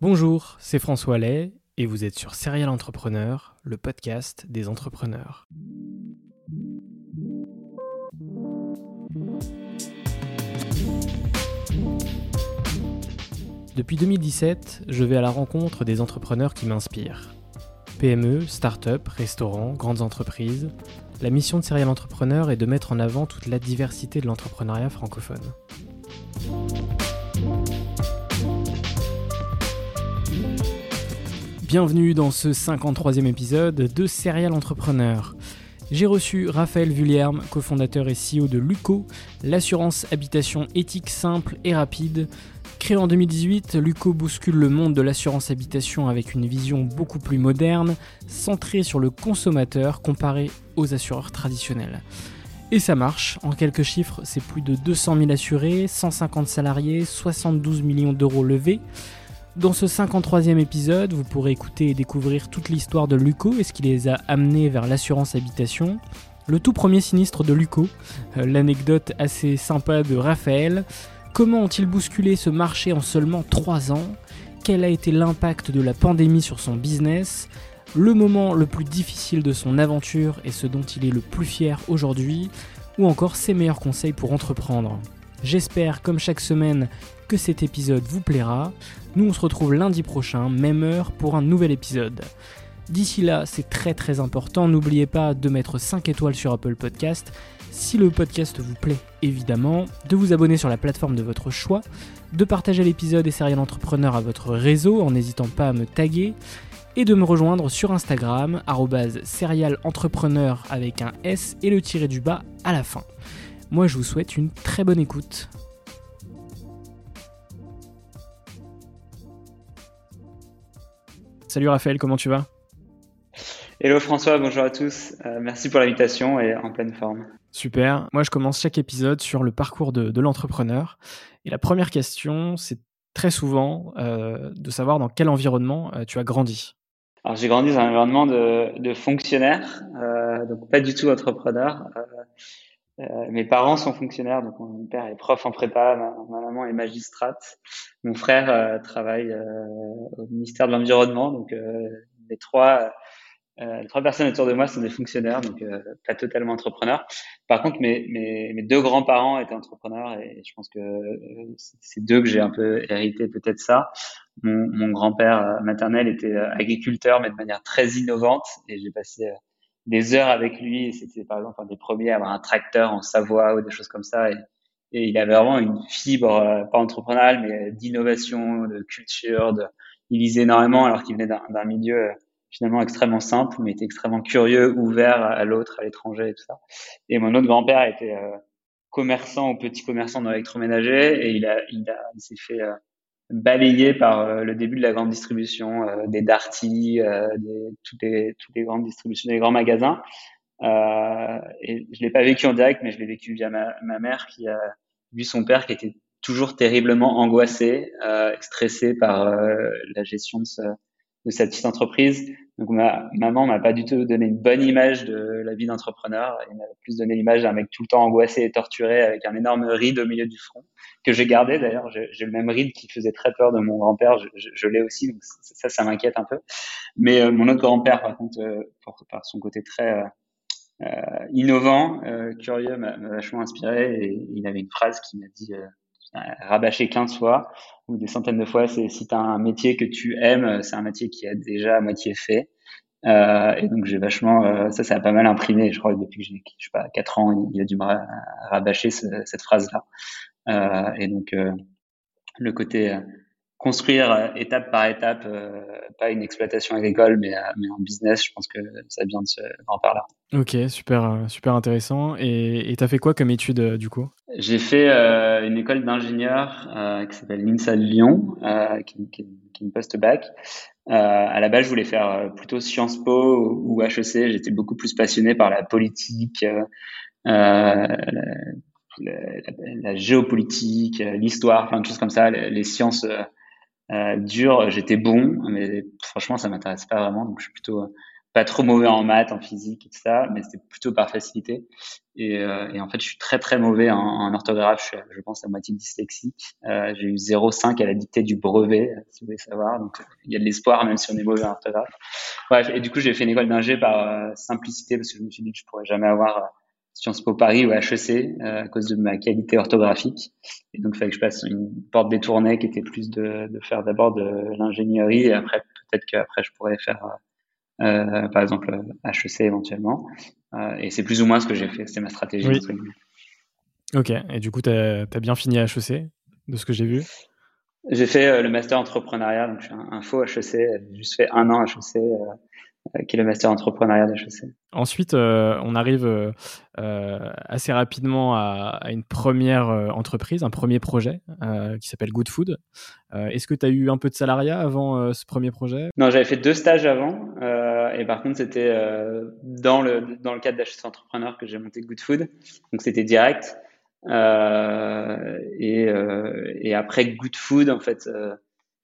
Bonjour, c'est François Lay et vous êtes sur Serial Entrepreneur, le podcast des entrepreneurs. Depuis 2017, je vais à la rencontre des entrepreneurs qui m'inspirent. PME, start-up, restaurants, grandes entreprises. La mission de Serial Entrepreneur est de mettre en avant toute la diversité de l'entrepreneuriat francophone. Bienvenue dans ce 53e épisode de Serial Entrepreneur. J'ai reçu Raphaël Vullierme, cofondateur et CEO de Luco, l'assurance habitation éthique simple et rapide. Créé en 2018, Luco bouscule le monde de l'assurance habitation avec une vision beaucoup plus moderne, centrée sur le consommateur comparé aux assureurs traditionnels. Et ça marche, en quelques chiffres, c'est plus de 200 000 assurés, 150 salariés, 72 millions d'euros levés. Dans ce 53e épisode, vous pourrez écouter et découvrir toute l'histoire de Luco et ce qui les a amenés vers l'assurance habitation. Le tout premier sinistre de Luco, euh, l'anecdote assez sympa de Raphaël. Comment ont-ils bousculé ce marché en seulement 3 ans? Quel a été l'impact de la pandémie sur son business? Le moment le plus difficile de son aventure et ce dont il est le plus fier aujourd'hui? Ou encore ses meilleurs conseils pour entreprendre? J'espère, comme chaque semaine, que cet épisode vous plaira. Nous, on se retrouve lundi prochain, même heure, pour un nouvel épisode. D'ici là, c'est très très important, n'oubliez pas de mettre 5 étoiles sur Apple Podcast. Si le podcast vous plaît, évidemment, de vous abonner sur la plateforme de votre choix, de partager l'épisode et Serial Entrepreneur à votre réseau en n'hésitant pas à me taguer, et de me rejoindre sur Instagram, serial entrepreneur avec un S et le tiré du bas à la fin. Moi, je vous souhaite une très bonne écoute. Salut Raphaël, comment tu vas? Hello François, bonjour à tous. Euh, merci pour l'invitation et en pleine forme. Super. Moi, je commence chaque épisode sur le parcours de, l'entrepreneur. Et la première question, c'est très souvent euh, de savoir dans quel environnement euh, tu as grandi. Alors, j'ai grandi dans un environnement de, de fonctionnaire, donc pas du tout entrepreneur. Euh, mes parents sont fonctionnaires, donc mon père est prof en prépa, ma, maman est magistrate, mon frère euh, travaille euh, au ministère de l'environnement, donc les trois les trois personnes autour de moi sont des fonctionnaires, donc pas totalement entrepreneurs. Par contre, mes, mes, mes deux grands-parents étaient entrepreneurs et je pense que c'est deux que j'ai un peu hérité peut-être ça. Mon, mon grand-père maternel était agriculteur, mais de manière très innovante, et j'ai passé des heures avec lui. C'était par exemple un des premiers à avoir un tracteur en Savoie ou des choses comme ça. Et, il avait vraiment une fibre, euh, pas entrepreneuriale, mais d'innovation, de culture. De... Il lisait énormément alors qu'il venait d'un milieu euh, finalement extrêmement simple, mais était extrêmement curieux, ouvert à, l'autre, à l'étranger et tout ça. Et mon autre grand-père était euh, commerçant ou petit commerçant dans l'électroménager et il a, il, a, il s'est fait balayé par euh, le début de la grande distribution, euh, des Darty, euh, des, toutes, les, toutes les grandes distributions, des grands magasins. et je l'ai pas vécu en direct, mais je l'ai vécu via ma, ma, mère qui a vu son père qui était toujours terriblement angoissé, stressé par la gestion de, de cette petite entreprise. Donc ma maman m'a pas du tout donné une bonne image de la vie d'entrepreneur. Elle m'a plus donné l'image d'un mec tout le temps angoissé et torturé avec un énorme ride au milieu du front que j'ai gardé d'ailleurs. J'ai le même ride qui faisait très peur de mon grand-père. Je, l'ai aussi, donc ça, ça m'inquiète un peu. Mais euh, mon autre grand-père, par contre, euh, par son côté très euh, innovant, curieux, m'a vachement inspiré. Et il avait une phrase qui m'a dit rabâché 15 fois ou des centaines de fois, c'est si tu as un métier que tu aimes, c'est un métier qui est déjà à moitié fait. Euh, et donc j'ai vachement, euh, ça, ça a pas mal imprimé. Je crois depuis que j'ai, je sais pas, 4 ans, il a dû me rabâcher cette phrase-là. Euh, et donc euh, le côté euh, construire étape par étape, pas une exploitation agricole, mais, mais un business, je pense que ça vient de ce grand-père-là. Ok, super, super intéressant. Et tu as fait quoi comme étude du coup? J'ai fait une école d'ingénieur qui s'appelle l'INSA de Lyon, qui, qui, qui, est une post-bac. Euh, à la base, je voulais faire euh, plutôt Sciences Po ou, HEC. J'étais beaucoup plus passionné par la politique, euh, la, la, géopolitique, l'histoire, plein de choses comme ça, les, sciences dures. J'étais bon, mais franchement, ça m'intéresse pas vraiment. Donc, je suis plutôt pas trop mauvais en maths, en physique et tout ça, mais c'était plutôt par facilité. Et, euh, et, en fait, je suis très très mauvais en, en orthographe. Je, suis, je pense à moitié dyslexique. Euh, j'ai eu 0,5 à la dictée du brevet, si vous voulez savoir. Donc, il y a de l'espoir même si on est mauvais en orthographe. Bref, et du coup, j'ai fait une école d'ingé par euh, simplicité parce que je me suis dit que je pourrais jamais avoir euh, Sciences Po Paris ou HEC euh, à cause de ma qualité orthographique. Et donc, il fallait que je passe une porte détournée qui était plus de, de faire d'abord de l'ingénierie et après peut-être qu'après je pourrais faire euh, par exemple HEC éventuellement. Euh, et c'est plus ou moins ce que j'ai fait, c'est ma stratégie. Ok, et du coup, tu as, bien fini HEC, de ce que j'ai vu? J'ai fait euh, le master entrepreneuriat, donc je suis un, faux HEC, j'ai juste fait un an HEC, qui est le master entrepreneuriat d'HEC. Ensuite, on arrive assez rapidement à, une première entreprise, un premier projet qui s'appelle Good Food. Est-ce que tu as eu un peu de salariat avant ce premier projet? Non, j'avais fait deux stages avant. et par contre, c'était dans, le, dans le cadre d'HEC Entrepreneur que j'ai monté Good Food. Donc, c'était direct. et, et après Good Food, en fait,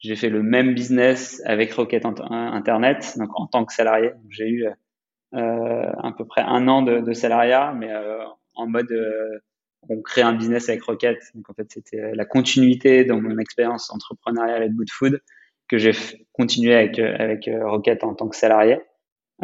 j'ai fait le même business avec Rocket Internet, donc en tant que salarié. J'ai eu euh, à peu près un an de, salariat, mais euh, en mode euh, on crée un business avec Rocket. Donc en fait, c'était la continuité dans mon expérience entrepreneuriale avec Good Food que j'ai continué avec avec Rocket en tant que salarié.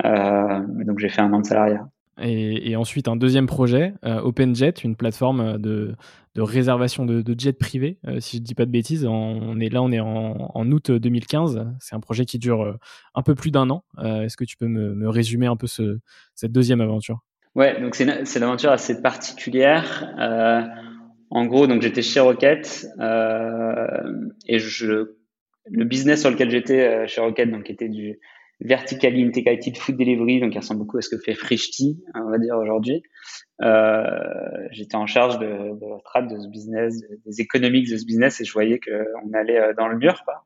donc j'ai fait un an de salariat. Et, ensuite un deuxième projet, OpenJet, une plateforme de, de réservation de, jets privés, si je ne dis pas de bêtises. On, est là, on est en, août 2015. C'est un projet qui dure un peu plus d'un an. Est-ce que tu peux me, me, résumer un peu ce, cette deuxième aventure? Ouais, donc c'est une, aventure assez particulière. Euh, en gros, donc j'étais chez Rocket euh, et le business sur lequel j'étais chez Rocket, donc était du vertically integrated food delivery, donc qui ressemble beaucoup à ce que fait Frishti, on va dire aujourd'hui. Euh, J'étais en charge de, de la strat de ce business, des économiques de ce business, et je voyais qu'on allait euh, dans le mur. Quoi.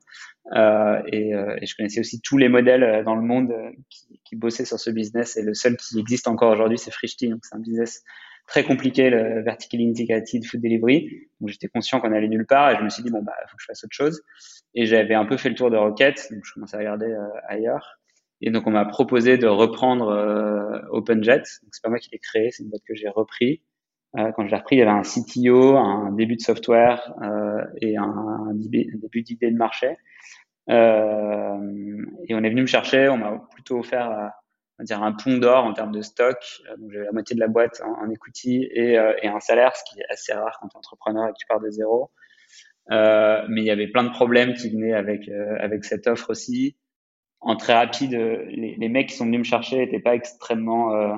Euh, et, euh, et, je connaissais aussi tous les modèles euh, dans le monde qui, qui bossaient sur ce business, et le seul qui existe encore aujourd'hui, c'est Frishti, donc c'est un business très compliqué, le vertically integrated food delivery. Donc j'étais conscient qu'on allait nulle part, et je me suis dit bon bah faut que je fasse autre chose. Et j'avais un peu fait le tour de Rocket, donc je commençais à regarder ailleurs. Et donc, on m'a proposé de reprendre euh, OpenJet. C'est pas moi qui l'ai créé, c'est une boîte que j'ai repris. Euh, quand je l'ai repris, il y avait un CTO, un début de software euh, et un, début d'idée de marché. Euh, et on est venu me chercher. On m'a plutôt offert, on va dire, un pont d'or en termes de stock. Donc, j'avais la moitié de la boîte en, en et, un salaire, ce qui est assez rare quand tu es entrepreneur et que tu pars de zéro. mais il y avait plein de problèmes qui venaient avec cette offre aussi en très rapide, euh, les, les, mecs qui sont venus me chercher n'étaient pas extrêmement euh,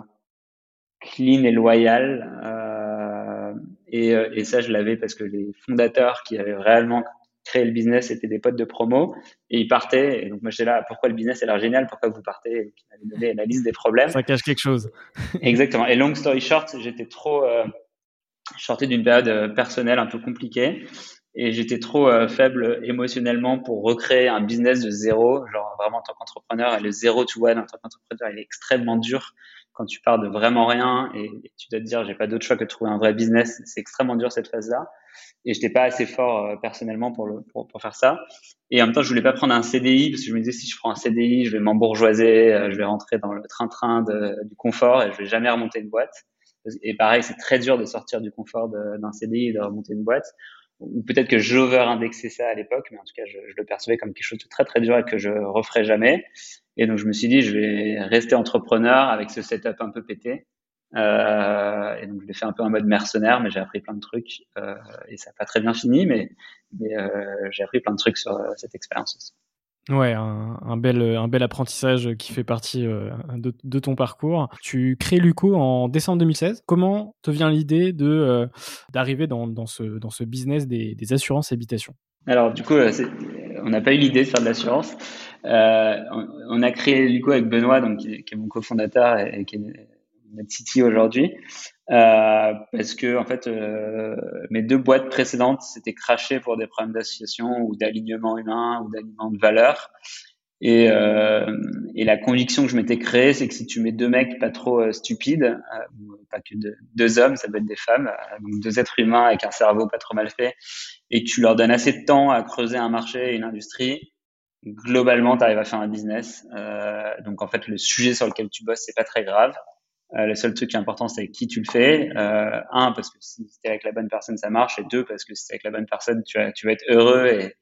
clean et loyal. Euh, et, euh, et, ça, je l'avais parce que les fondateurs qui avaient réellement créé le business étaient des potes de promo et ils partaient. Et donc moi, j'étais là, pourquoi le business a l'air génial? Pourquoi vous partez? Et ils m'avaient donné la liste des problèmes. Ça cache quelque chose. Exactement. Et long story short, j'étais trop... Euh, je sortais d'une période personnelle un peu compliquée et j'étais trop euh, faible émotionnellement pour recréer un business de zéro, genre vraiment en tant qu'entrepreneur. Et le zéro to one en tant qu'entrepreneur, il est extrêmement dur quand tu pars de vraiment rien et, tu dois te dire j'ai pas d'autre choix que de trouver un vrai business. C'est extrêmement dur cette phase-là. et j'étais pas assez fort euh, personnellement pour, le, pour, pour, faire ça. Et en même temps, je voulais pas prendre un CDI parce que je me disais si je prends un CDI, je vais m'embourgeoiser, euh, je vais rentrer dans le train-train du confort et je vais jamais remonter une boîte. Et pareil, c'est très dur de sortir du confort d'un CDI et de remonter une boîte. Ou peut-être que j'over-indexais ça à l'époque, mais en tout cas, je, je, le percevais comme quelque chose de très très dur et que je referais jamais. Et donc, je me suis dit, je vais rester entrepreneur avec ce setup un peu pété euh, et donc je l'ai fait un peu en mode mercenaire, mais j'ai appris plein de trucs euh, et ça n'a pas très bien fini, mais, mais euh, j'ai appris plein de trucs sur euh, cette expérience aussi. Ouais, un, un, bel, un bel apprentissage qui fait partie euh, de, de, ton parcours. Tu crées Luco en décembre 2016. Comment te vient l'idée de euh, d'arriver dans, dans, ce, dans ce business des, des assurances habitation? Alors du coup, on n'a pas eu l'idée de faire de l'assurance. On, on, a créé Luco avec Benoît, donc qui, qui est mon cofondateur et, et qui est notre City aujourd'hui, euh, parce que en fait euh, mes deux boîtes précédentes s'étaient crachées pour des problèmes d'association ou d'alignement humain ou d'alignement de valeur. Et, euh, et la conviction que je m'étais créée, c'est que si tu mets deux mecs pas trop stupides, pas que deux, hommes, ça peut être des femmes, donc deux êtres humains avec un cerveau pas trop mal fait, et que tu leur donnes assez de temps à creuser un marché et une industrie, globalement, tu arrives à faire un business. donc en fait, le sujet sur lequel tu bosses, c'est pas très grave. Euh, le seul truc qui est important, c'est qui tu le fais. Euh, un, parce que si tu es avec la bonne personne, ça marche. Et deux, parce que si tu avec la bonne personne, tu vas, tu vas être heureux et,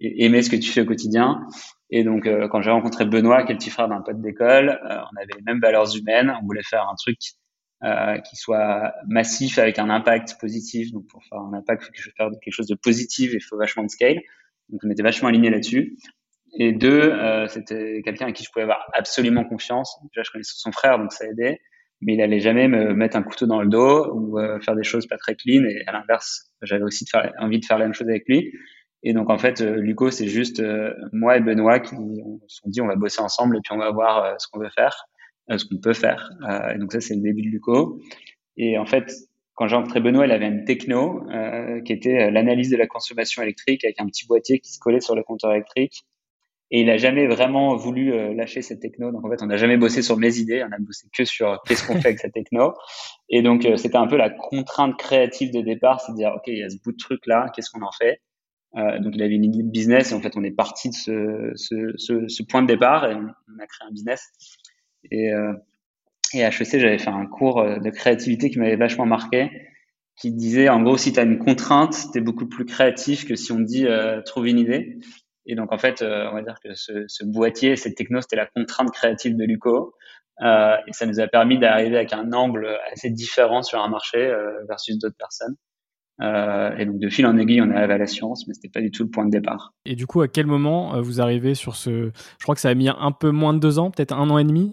aimer ce que tu fais au quotidien. Et donc, euh, quand j'ai rencontré Benoît, qui est le petit frère d'un pote d'école, euh, on avait les mêmes valeurs humaines. On voulait faire un truc euh, qui soit massif avec un impact positif. Donc, pour faire un impact, il faut faire quelque chose de positif et il faut vachement de scale. Donc, on était vachement alignés là-dessus. Et deux, c'était quelqu'un à qui je pouvais avoir absolument confiance. Déjà, je connaissais son frère, donc ça aidait mais il allait jamais me mettre un couteau dans le dos ou euh, faire des choses pas très clean. Et à l'inverse, j'avais aussi envie de faire la même chose avec lui. Et donc en fait, euh, Luco, c'est juste euh, moi et Benoît qui on se sont dit on va bosser ensemble et puis on va voir ce qu'on veut faire, ce qu'on peut faire. et donc ça, c'est le début de Luco. Et en fait, quand j'ai rencontré Benoît, il avait une techno qui était l'analyse de la consommation électrique avec un petit boîtier qui se collait sur le compteur électrique et il a jamais vraiment voulu euh, lâcher cette techno. Donc en fait, on n'a jamais bossé sur mes idées, on a bossé que sur euh, qu'est-ce qu'on fait avec cette techno. Et donc euh, c'était un peu la contrainte créative de départ, c'est de dire ok, il y a ce bout de truc là, qu'est-ce qu'on en fait? Donc il avait une idée de business et en fait on est parti de ce, ce, ce, point de départ et on, a créé un business. Et, et à HEC, j'avais fait un cours de créativité qui m'avait vachement marqué, qui disait en gros si tu as une contrainte, tu es beaucoup plus créatif que si on te dit trouve une idée. Et donc, en fait, euh, on va dire que ce, boîtier, cette techno, c'était la contrainte créative de Luco. Euh, et ça nous a permis d'arriver avec un angle assez différent sur un marché euh, versus d'autres personnes. Et donc de fil en aiguille, on est arrivé à la science, mais c'était pas du tout le point de départ. Et du coup, à quel moment vous arrivez sur ce Je crois que ça a mis un peu moins de deux ans, peut-être un an et demi,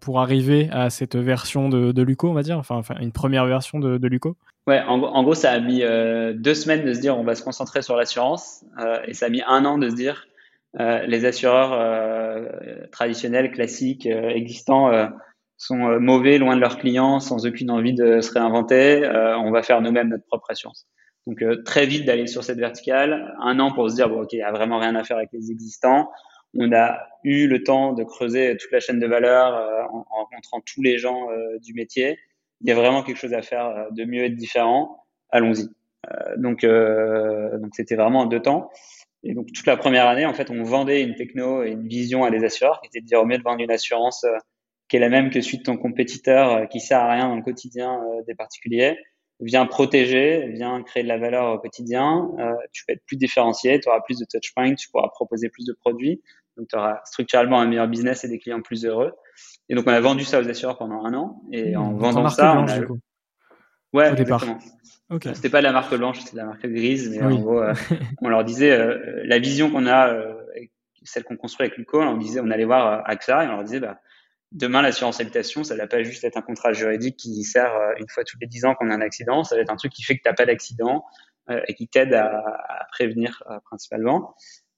pour arriver à cette version de, de Luco, on va dire, enfin, enfin une première version de, de Luco? Ouais, en, gros, ça a mis euh, deux semaines de se dire on va se concentrer sur l'assurance, euh, et ça a mis un an de se dire euh, les assureurs traditionnels, classiques, existants sont mauvais, loin de leurs clients, sans aucune envie de se réinventer. on va faire nous-mêmes notre propre assurance. Donc très vite d'aller sur cette verticale, un an pour se dire bon ok, il y a vraiment rien à faire avec les existants. On a eu le temps de creuser toute la chaîne de valeur en, rencontrant tous les gens du métier il y a vraiment quelque chose à faire euh, de mieux et de différent, allons-y. Euh, donc, euh, donc c'était vraiment en deux temps. Et donc toute la première année, en fait, on vendait une techno et une vision à des assureurs qui était de dire au mieux de vendre une assurance qui est la même que celui de ton compétiteur, qui sert à rien dans le quotidien des particuliers, viens protéger, viens créer de la valeur au quotidien, euh, tu peux être plus différencié, tu auras plus de touchpoints, tu pourras proposer plus de produits, donc tu auras structurellement un meilleur business et des clients plus heureux. Et donc, on a vendu ça aux assureurs pendant un an. Et mmh, en vendant ça, blanche, on a... du coup. Ouais, au exactement. Okay. C'était pas la marque blanche, c'était la marque grise. Mais oui. en gros, euh, on leur disait euh, la vision qu'on a, euh, celle qu'on construit avec Luco, on disait, on allait voir AXA et on leur disait, bah, demain, l'assurance habitation, ça ne va pas juste être un contrat juridique qui sert une fois tous les dix ans qu'on a un accident, ça va être un truc qui fait que tu n'as pas d'accident et qui t'aide à, à, prévenir principalement.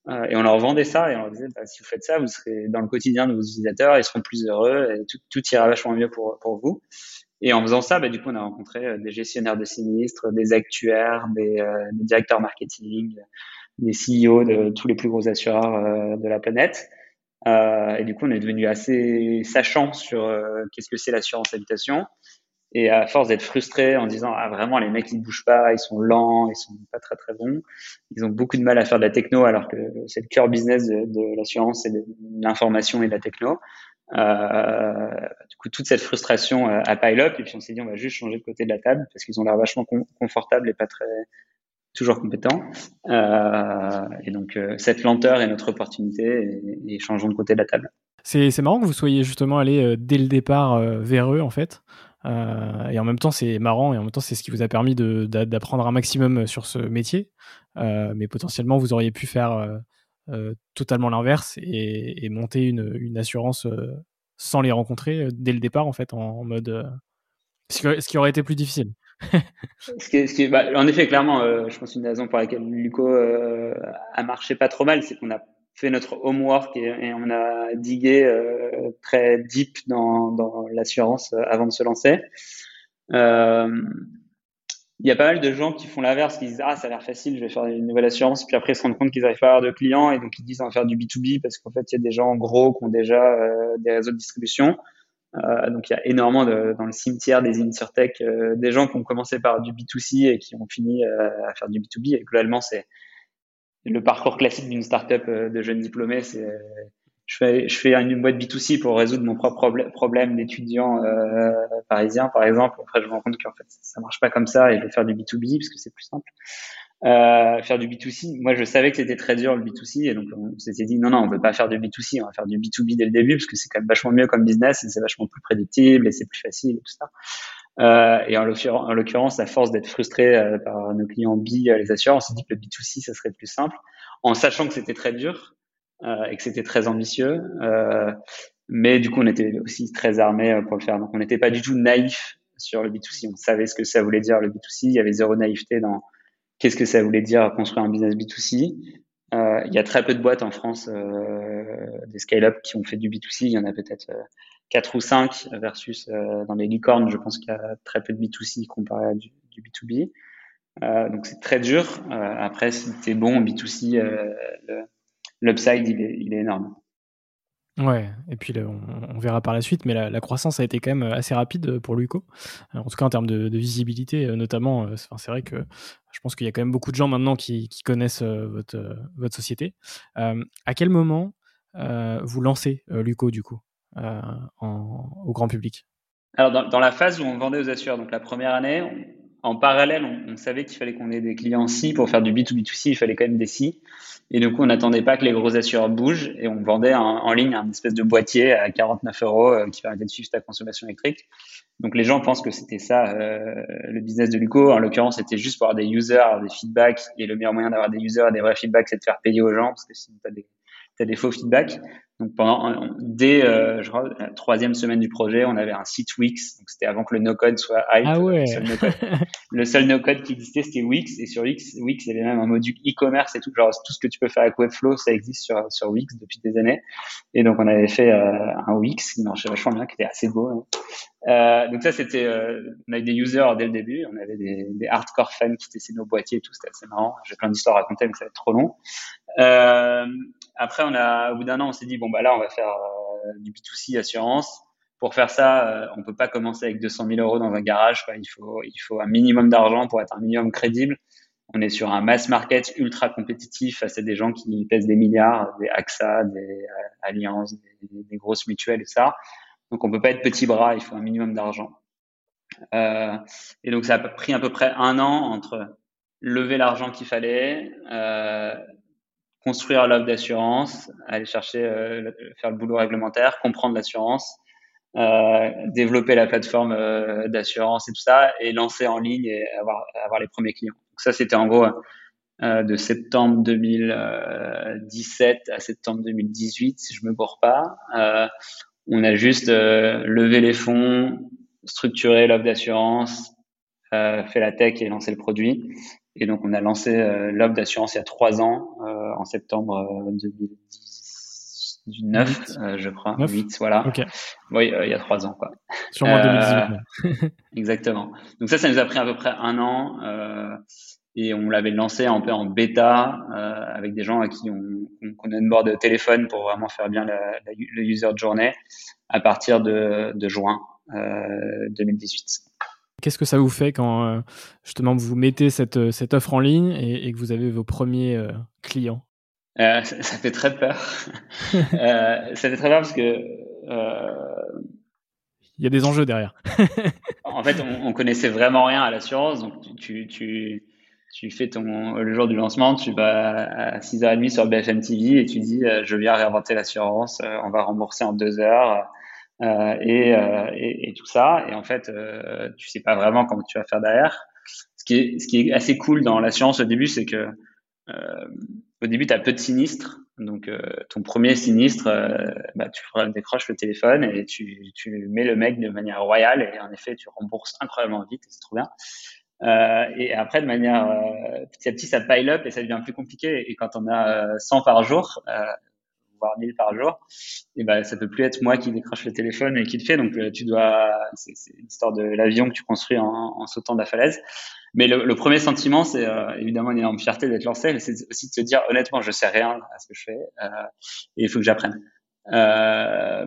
Euh, et on leur vendait ça et on leur disait, bah, si vous faites ça, vous serez dans le quotidien de vos utilisateurs, ils seront plus heureux et tout, ira vachement mieux pour, pour vous. Et en faisant ça, bah, du coup, on a rencontré euh, des gestionnaires de sinistres, des actuaires, des, euh, des directeurs marketing, des CEO de tous les plus gros assureurs euh, de la planète. Euh, et du coup, on est devenu assez sachant sur qu'est-ce que c'est l'assurance habitation. Et à force d'être frustré en disant ah vraiment les mecs ils bougent pas, ils sont lents, ils sont pas très très bons, ils ont beaucoup de mal à faire de la techno alors que c'est le cœur business de, l'assurance et de l'information et de la techno. Euh, du coup toute cette frustration euh, a pile up et puis on s'est dit on va juste changer de côté de la table parce qu'ils ont l'air vachement confortables et pas très toujours compétents. Euh, et donc cette lenteur est notre opportunité et, changeons de côté de la table. C'est marrant que vous soyez justement allé euh, dès le départ euh, vers eux, en fait. Euh, et en même temps, c'est marrant et en même temps, c'est ce qui vous a permis d'apprendre un maximum sur ce métier. mais potentiellement, vous auriez pu faire totalement l'inverse et, monter une, assurance sans les rencontrer dès le départ, en fait, en, mode. ce, qui, aurait été plus difficile. bah, en effet, clairement, je pense une raison pour laquelle Luco a marché pas trop mal, c'est qu'on a fait notre homework et, on a digué euh, très deep dans, l'assurance euh, avant de se lancer. Euh, il y a pas mal de gens qui font l'inverse, qui disent ah ça a l'air facile, je vais faire une nouvelle assurance, puis après ils se rendent compte qu'ils n'arrivent pas à avoir de clients et donc ils disent on va faire du B2B parce qu'en fait il y a des gens gros qui ont déjà des réseaux de distribution. Donc il y a énormément dans le cimetière des InsurTech des gens qui ont commencé par du B2C et qui ont fini à faire du B2B et globalement c'est le parcours classique d'une startup euh, de jeunes diplômés, c'est je fais, je fais une boîte B2C pour résoudre mon propre problème d'étudiant euh, parisien, par exemple. Après, je me rends compte qu'en fait, ça marche pas comme ça et je vais faire du B2B parce que c'est plus simple. Euh, faire du B2C, moi, je savais que c'était très dur le B2C et donc on s'était dit non, non, on veut pas faire du B2C, on va faire du B2B dès le début parce que c'est quand même vachement mieux comme business et c'est vachement plus prédictible et c'est plus facile et tout ça. Euh, et en l'occurrence, à force d'être frustré euh, par nos clients B, euh, les assureurs, on s'est dit que le B2C, ça serait plus simple, en sachant que c'était très dur et que c'était très ambitieux. mais du coup, on était aussi très armé pour le faire. Donc, on n'était pas du tout naïf sur le B2C. On savait ce que ça voulait dire le B2C. Il y avait zéro naïveté dans qu'est-ce que ça voulait dire construire un business B2C. Euh, il y a très peu de boîtes en France, euh, des scale-up qui ont fait du B2C. Il y en a peut-être 4 ou 5 versus euh, dans les licornes, je pense qu'il y a très peu de B2C comparé à du, du B2B. Euh, donc c'est très dur. Euh, après, si tu es bon en B2C, l'upside, il est, il est énorme. Ouais, et puis on, verra par la suite, mais la, croissance a été quand même assez rapide pour Luco, en tout cas en termes de, visibilité notamment. c'est vrai que je pense qu'il y a quand même beaucoup de gens maintenant qui, connaissent votre, société. à quel moment vous lancez Luco du coup euh, au grand public? Alors, dans, la phase où on vendait aux assureurs, donc la première année, en parallèle, on, savait qu'il fallait qu'on ait des clients si pour faire du B2B2C, il fallait quand même des si. Et du coup, on n'attendait pas que les gros assureurs bougent et on vendait en, ligne un espèce de boîtier à 49 euros euh, qui permettait de suivre ta consommation électrique. Donc les gens pensent que c'était ça euh, le business de Luco. En l'occurrence, c'était juste pour avoir des users, des feedbacks. Et le meilleur moyen d'avoir des users et des vrais feedbacks, c'est de faire payer aux gens parce que sinon tu as des, faux feedbacks. Donc pendant dès euh, je crois, la troisième semaine du projet, on avait un site Wix. Donc c'était avant que le no-code soit hype. Ah ouais. Le seul no-code qui existait, c'était Wix. Et sur Wix, Wix, il y avait même un module e-commerce et tout. Genre tout ce que tu peux faire avec Webflow, ça existe sur sur Wix depuis des années. Et donc on avait fait euh, un Wix qui marchait vachement bien, qui était assez beau. Hein. Euh, donc ça c'était, euh, on avait des users dès le début. On avait des, des hardcore fans qui testaient nos boîtiers et tout. C'était assez marrant. J'ai plein d'histoires à raconter, mais ça va être trop long. Euh, après, on a, au bout d'un an, on s'est dit bon bah là, on va faire euh, du B2C assurance. Pour faire ça, euh, on peut pas commencer avec 200 000 euros dans un garage. Quoi. Il faut, il faut un minimum d'argent pour être un minimum crédible. On est sur un mass market ultra compétitif. C'est des gens qui pèsent des milliards, des AXA, des Alliances, des, des, grosses mutuelles et ça. Donc on peut pas être petit bras. Il faut un minimum d'argent. Euh, et donc ça a pris à peu près un an entre lever l'argent qu'il fallait, euh, construire l'offre d'assurance, aller chercher, euh, faire le boulot réglementaire, comprendre l'assurance, euh, développer la plateforme euh, d'assurance et tout ça, et lancer en ligne et avoir, avoir les premiers clients. Donc ça, c'était en gros euh, de septembre 2017 à septembre 2018, si je me bourre pas. Euh, on a juste levé les fonds, structuré l'offre d'assurance, fait la tech et lancé le produit. Et donc, on a lancé euh, l'offre d'assurance il y a trois ans, euh, en septembre 2019, euh, je crois. 8, voilà. Oui, il y a trois ans, quoi. Sûrement 2018. exactement. Donc ça, ça nous a pris à peu près un an. et on l'avait lancé un peu en bêta avec des gens à qui on, on, a bord de téléphone pour vraiment faire bien le user de journée à partir de, de juin 2018. Qu'est-ce que ça vous fait quand justement vous mettez cette, cette offre en ligne et, que vous avez vos premiers clients? Ça, fait très peur. ça fait très peur parce que il y a des enjeux derrière. en fait, on, on, connaissait vraiment rien à l'assurance, donc tu, tu, tu, fais ton le jour du lancement, tu vas à 6h30 sur BFM TV et tu dis euh, je viens réinventer l'assurance, euh, on va rembourser en deux heures euh, et, euh, et, tout ça. Et en fait, tu sais pas vraiment comment tu vas faire derrière. Ce qui est, assez cool dans l'assurance au début, c'est que au début, tu as peu de sinistres. Donc, euh, ton premier sinistre, euh, bah, tu décroches le téléphone et tu, mets le mec de manière royale et en effet, tu rembourses incroyablement vite c'est trop bien. Euh, et après, de manière petit à petit, ça pile up et ça devient plus compliqué. Et quand on a 100 par jour, voire 1000 par jour, et ben ça peut plus être moi qui décroche le téléphone et qui le fait. Donc, tu dois, c'est l'histoire de l'avion que tu construis en, sautant de la falaise. Mais le, premier sentiment, c'est euh, évidemment une énorme fierté d'être lancé, mais c'est aussi de se dire honnêtement, je sais rien à ce que je fais euh, et il faut que j'apprenne. Euh,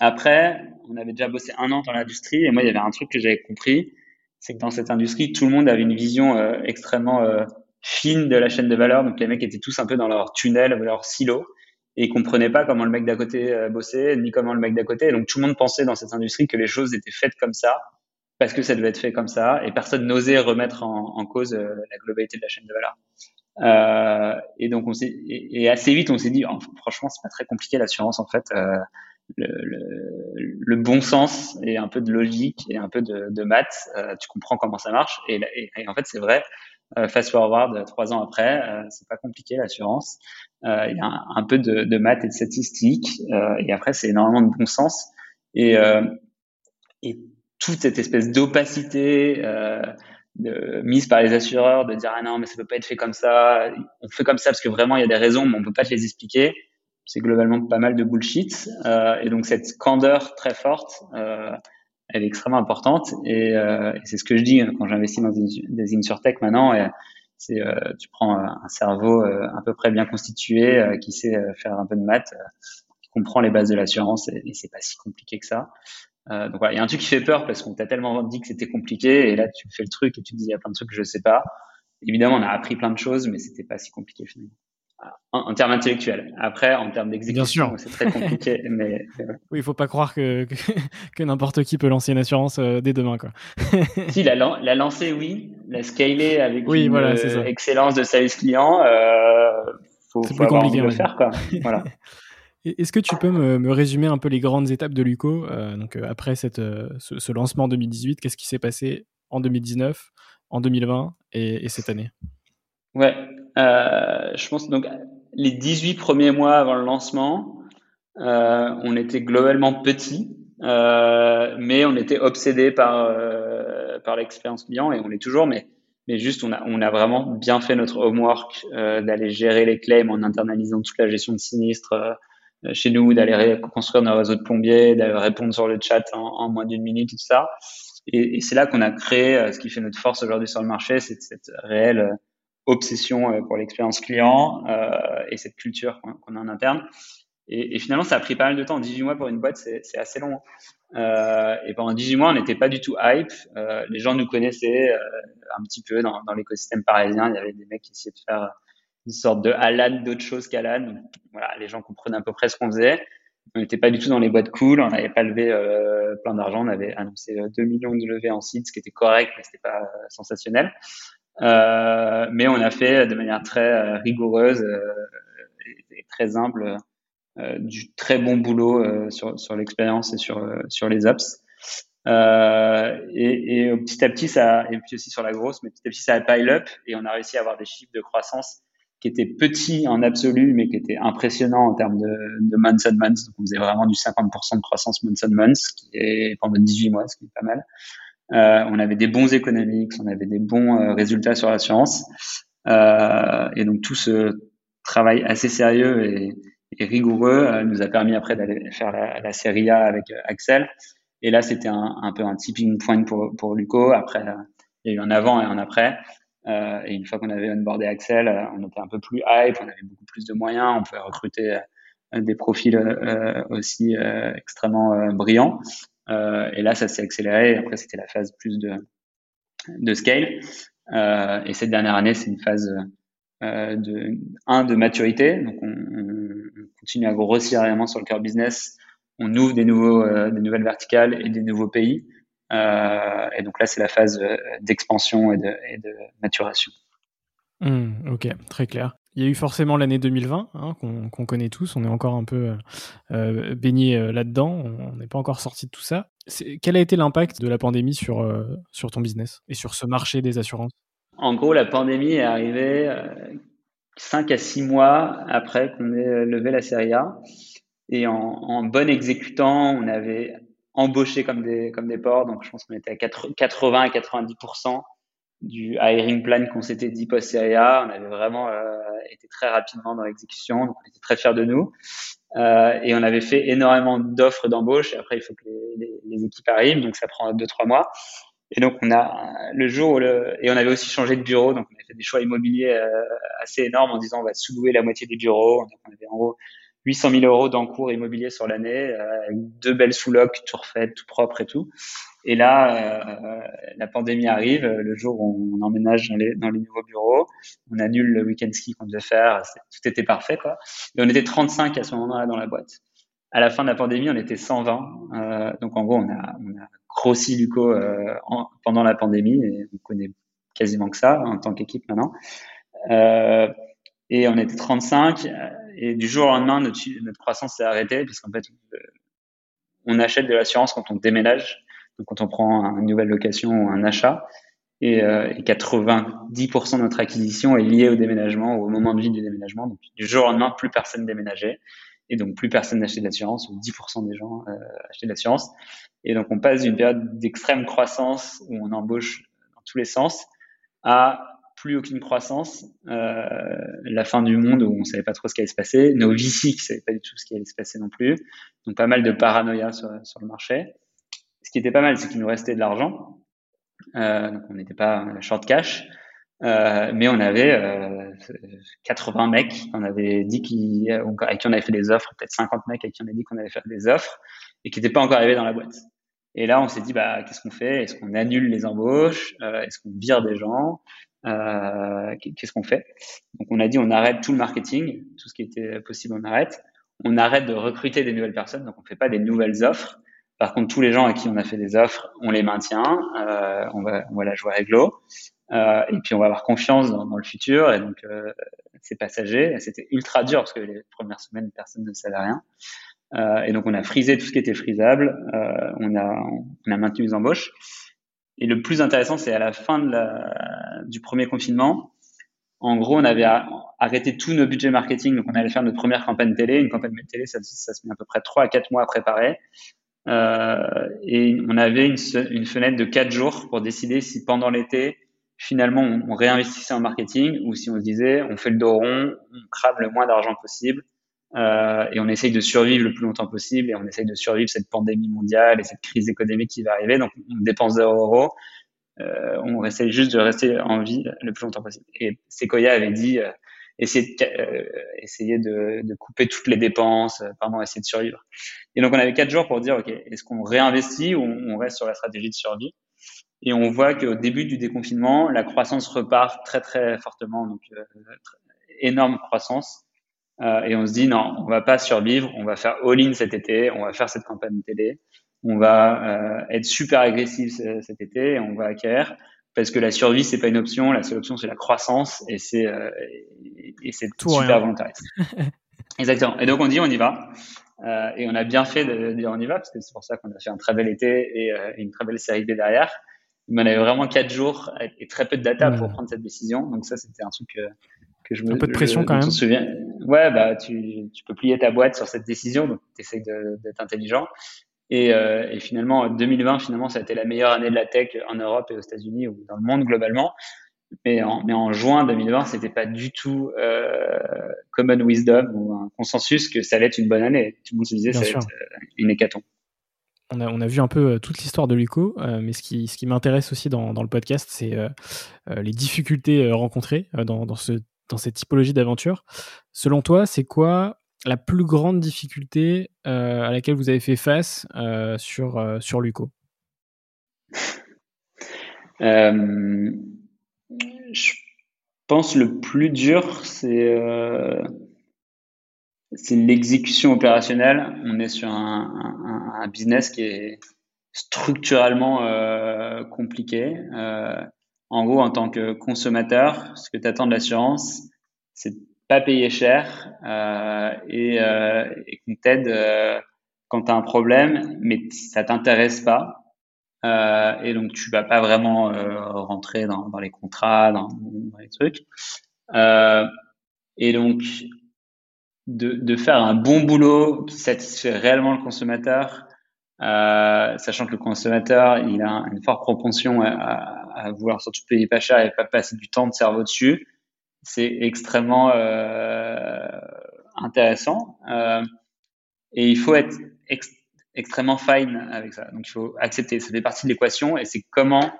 après, on avait déjà bossé un an dans l'industrie et moi, il y avait un truc que j'avais compris, c'est que dans cette industrie, tout le monde avait une vision euh, extrêmement euh, fine de la chaîne de valeur. Donc les mecs étaient tous un peu dans leur tunnel leur silo et ils comprenaient pas comment le mec d'à côté bossait ni comment le mec d'à côté. donc tout le monde pensait dans cette industrie que les choses étaient faites comme ça parce que ça devait être fait comme ça et personne n'osait remettre en, cause euh, la globalité de la chaîne de valeur. Euh, et donc on s'est et, assez vite on s'est dit oh, franchement c'est pas très compliqué l'assurance en fait euh, le, le, le, bon sens et un peu de logique et un peu de, de maths euh, tu comprends comment ça marche et, et, en fait c'est vrai euh, fast forward trois ans après c'est pas compliqué l'assurance il y a un, peu de, de maths et de statistiques et après c'est énormément de bon sens. Et et toute cette espèce d'opacité euh, de, mise par les assureurs de dire ah non mais ça peut pas être fait comme ça on fait comme ça parce que vraiment il y a des raisons mais on peut pas te les expliquer c'est globalement pas mal de bullshit. Euh, et donc cette candeur très forte euh, elle est extrêmement importante. Et, euh, c'est ce que je dis quand j'investis dans des, des insurtech maintenant c'est euh, tu prends un cerveau euh, à peu près bien constitué qui sait faire un peu de maths qui comprend les bases de l'assurance et, c'est pas si compliqué que ça euh, donc voilà, il y a un truc qui fait peur parce qu'on t'a tellement dit que c'était compliqué et là tu fais le truc et tu te dis il y a plein de trucs que je sais pas. Évidemment, on a appris plein de choses, mais c'était pas si compliqué finalement. En, termes intellectuels. Après, en termes d'exécution, c'est très compliqué. mais oui, il faut pas croire que que, n'importe qui peut lancer une assurance euh, dès demain, quoi. si la, la lancer, oui, la scaler avec oui, une voilà, euh, excellence de service client, euh, faut, faut plus compliqué, de faire, quoi. voilà. Est-ce que tu peux me, résumer un peu les grandes étapes de Luco euh, donc euh, après cette, euh, ce, lancement en 2018 Qu'est-ce qui s'est passé en 2019, en 2020 et, cette année? Ouais, je pense donc les 18 premiers mois avant le lancement, on était globalement petits, mais on était obsédé par par l'expérience client et on l'est toujours, mais mais juste on a on a vraiment bien fait notre homework d'aller gérer les claims en internalisant toute la gestion de sinistres euh, chez nous, d'aller construire nos réseaux de plombiers, d'aller répondre sur le chat en, moins d'une minute, tout ça. Et, c'est là qu'on a créé euh, ce qui fait notre force aujourd'hui sur le marché, c'est cette réelle euh, obsession pour l'expérience client euh, et cette culture qu'on a en interne. Et, finalement, ça a pris pas mal de temps. 18 mois pour une boîte, c'est assez long. Euh, et pendant 18 mois, on n'était pas du tout hype. Euh, les gens nous connaissaient un petit peu dans, l'écosystème parisien. Il y avait des mecs qui essayaient de faire une sorte de Alan d'autre chose qu'Alan. Les gens comprenaient à peu près ce qu'on faisait. On n'était pas du tout dans les boîtes cool, on n'avait pas levé euh, plein d'argent, on avait annoncé 2 euh, millions de levées en site, ce qui était correct, mais c'était pas euh, sensationnel. Euh, mais on a fait de manière très rigoureuse et, très humble du très bon boulot sur, sur l'expérience et sur, sur les apps. et, et petit à petit, ça, et puis aussi sur la grosse, mais petit à petit, ça a pile up et on a réussi à avoir des chiffres de croissance qui était petit en absolu, mais qui était impressionnant en termes de, de months and months. Donc, on faisait vraiment du 50% de croissance months and months, qui est pendant 18 mois, ce qui est pas mal. Euh, on avait des bons économiques, on avait des bons euh, résultats sur l'assurance. Euh, et donc, tout ce travail assez sérieux et, rigoureux euh, nous a permis après d'aller faire la, série A avec euh, Axel. Et là, c'était un, peu un tipping point pour, pour Luco. Après, il y a eu un avant et un après. Et une fois qu'on avait onboardé Axel, on était un peu plus hype, on avait beaucoup plus de moyens, on pouvait recruter des profils aussi extrêmement brillants. Et là, ça s'est accéléré. Après, c'était la phase plus de, de scale. et cette dernière année, c'est une phase de un de maturité. Donc on, on, continue à grossir réellement sur le cœur business. On ouvre des nouveaux, des nouvelles verticales et des nouveaux pays. et donc là, c'est la phase d'expansion et de, et de maturation. Mmh, ok, très clair. Il y a eu forcément l'année 2020 hein, qu'on connaît tous. On est encore un peu euh, baigné euh, là-dedans. On n'est pas encore sorti de tout ça. Quel a été l'impact de la pandémie sur, euh, ton business et sur ce marché des assurances? En gros, la pandémie est arrivée euh, 5 à 6 mois après qu'on ait levé la série A. Et en, bon exécutant, on avait embauché comme des, comme porcs. Donc, je pense qu'on était à 80 à 90 du hiring plan qu'on s'était dit post série A. On avait vraiment euh, été très rapidement dans l'exécution, donc on était très fiers de nous. Euh, et on avait fait énormément d'offres d'embauche. Et après, il faut que les, équipes arrivent, donc ça prend deux trois mois. Et donc on a le jour où le, et on avait aussi changé de bureau, donc on a fait des choix immobiliers euh, assez énormes en disant on va sous-louer la moitié des bureaux. Donc on avait en gros 800 000 euros d'encours immobilier sur l'année, euh, deux belles sous-locs, tout refait, tout propre et tout. Et là, euh, la pandémie arrive, le jour où on emménage dans les, dans les nouveaux bureaux, on annule le week-end ski qu'on devait faire, tout était parfait quoi. Et on était 35 à ce moment-là dans la boîte. À la fin de la pandémie, on était 120. Euh, donc en gros, on a, on a grossi Luco euh, en, pendant la pandémie et on connaît quasiment que ça en tant qu'équipe maintenant. Euh, et on était 35 et du jour au lendemain, notre, notre croissance s'est arrêtée parce qu'en fait, on achète de l'assurance quand on déménage, donc quand on prend une nouvelle location ou un achat. Et, euh, et 90% de notre acquisition est liée au déménagement ou au moment de vie du déménagement. Donc du jour au lendemain, plus personne déménageait et donc plus personne n'achetait l'assurance ou 10% des gens euh, achetaient l'assurance. Et donc on passe d'une période d'extrême croissance où on embauche dans tous les sens à plus aucune croissance, euh, la fin du monde où on savait pas trop ce qui allait se passer, nos VC qui savaient pas du tout ce qui allait se passer non plus, donc pas mal de paranoïa sur, sur le marché. Ce qui était pas mal, c'est qu'il nous restait de l'argent, euh, donc on n'était pas short cash, euh, mais on avait euh, 80 mecs, on avait dit qui, avec qui on avait fait des offres, peut-être 50 mecs avec qui on avait dit qu'on allait faire des offres et qui n'étaient pas encore arrivés dans la boîte. Et là, on s'est dit, bah, qu'est-ce qu'on fait? Est-ce qu'on annule les embauches? Est-ce qu'on vire des gens? Euh, qu'est-ce qu'on fait? Donc on a dit on arrête tout le marketing, tout ce qui était possible on arrête. On arrête de recruter des nouvelles personnes, donc on fait pas des nouvelles offres. Par contre, tous les gens à qui on a fait des offres, on les maintient, euh, on, va, on va la jouer réglo, euh, et puis on va avoir confiance dans, dans le futur. Et donc euh, c'est passager. C'était ultra dur parce que les premières semaines, personne ne savait rien. Euh, et donc on a frisé tout ce qui était frisable. Euh, on a on a maintenu les embauches. Et le plus intéressant, c'est à la fin de la, du premier confinement. En gros, on avait arrêté tous nos budgets marketing. Donc, on allait faire notre première campagne télé. Une campagne télé, ça, se met à peu près 3 à 4 mois à préparer. Euh, et on avait une, une, fenêtre de 4 jours pour décider si pendant l'été, finalement, on, on, réinvestissait en marketing ou si on se disait, on fait le dos rond, on crame le moins d'argent possible euh, et on essaye de survivre le plus longtemps possible et on essaye de survivre cette pandémie mondiale et cette crise économique qui va arriver. Donc, on dépense 0 euros. Euh, on essaye juste de rester en vie le plus longtemps possible. Et Sequoia avait dit euh, essayer, de, euh, essayer de, de, couper toutes les dépenses, euh, pardon, essayer de survivre. Et donc, on avait quatre jours pour dire, OK, est-ce qu'on réinvestit ou on reste sur la stratégie de survie? Et on voit qu'au début du déconfinement, la croissance repart très, très fortement. Donc, euh, énorme croissance. Euh, et on se dit non, on va pas survivre, on va faire all-in cet été, on va faire cette campagne télé, on va euh, être super agressif cet été et on va acquérir parce que la survie c'est pas une option, la seule option c'est la croissance et c'est euh, et c'est super volontaire. Exactement. Et donc on dit on y va. Euh, et on a bien fait de, dire on y va parce que c'est pour ça qu'on a fait un très bel été et, euh, une très belle série B derrière. Mais on avait vraiment quatre jours et très peu de data pour prendre cette décision. Donc ça c'était un truc je me, un peu de pression quand même. Souviens. Ouais, bah tu, tu peux plier ta boîte sur cette décision, donc tu essaies d'être intelligent. Et, euh, et, finalement, 2020, finalement, ça a été la meilleure année de la tech en Europe et aux États-Unis ou dans le monde globalement. Mais en, mais en juin 2020, c'était pas du tout euh, common wisdom ou un consensus que ça allait être une bonne année. Tout le monde se disait ça allait être euh, une hécatombe. On a, on a, vu un peu toute l'histoire de Luco, euh, mais ce qui, ce qui m'intéresse aussi dans, dans, le podcast, c'est euh, les difficultés rencontrées dans, dans, ce dans cette typologie d'aventure. Selon toi, c'est quoi la plus grande difficulté euh, à laquelle vous avez fait face euh, sur, euh, sur Luco? Je pense le plus dur, c'est c'est l'exécution opérationnelle. On est sur un, un, business qui est structurellement compliqué. Euh, en gros, en tant que consommateur, ce que tu attends de l'assurance, c'est pas payer cher euh, et, euh, et qu'on t'aide euh, quand tu as un problème, mais ça t'intéresse pas. Euh, et donc, tu vas pas vraiment rentrer dans, dans, les contrats, dans, les trucs. et donc, de, de, faire un bon boulot qui satisfait réellement le consommateur, euh, sachant que le consommateur, il a une forte propension à, vouloir surtout payer pas cher et pas passer du temps de cerveau dessus. C'est extrêmement euh, intéressant euh, et il faut être extrêmement fine avec ça. Donc il faut accepter, ça fait partie de l'équation et c'est comment,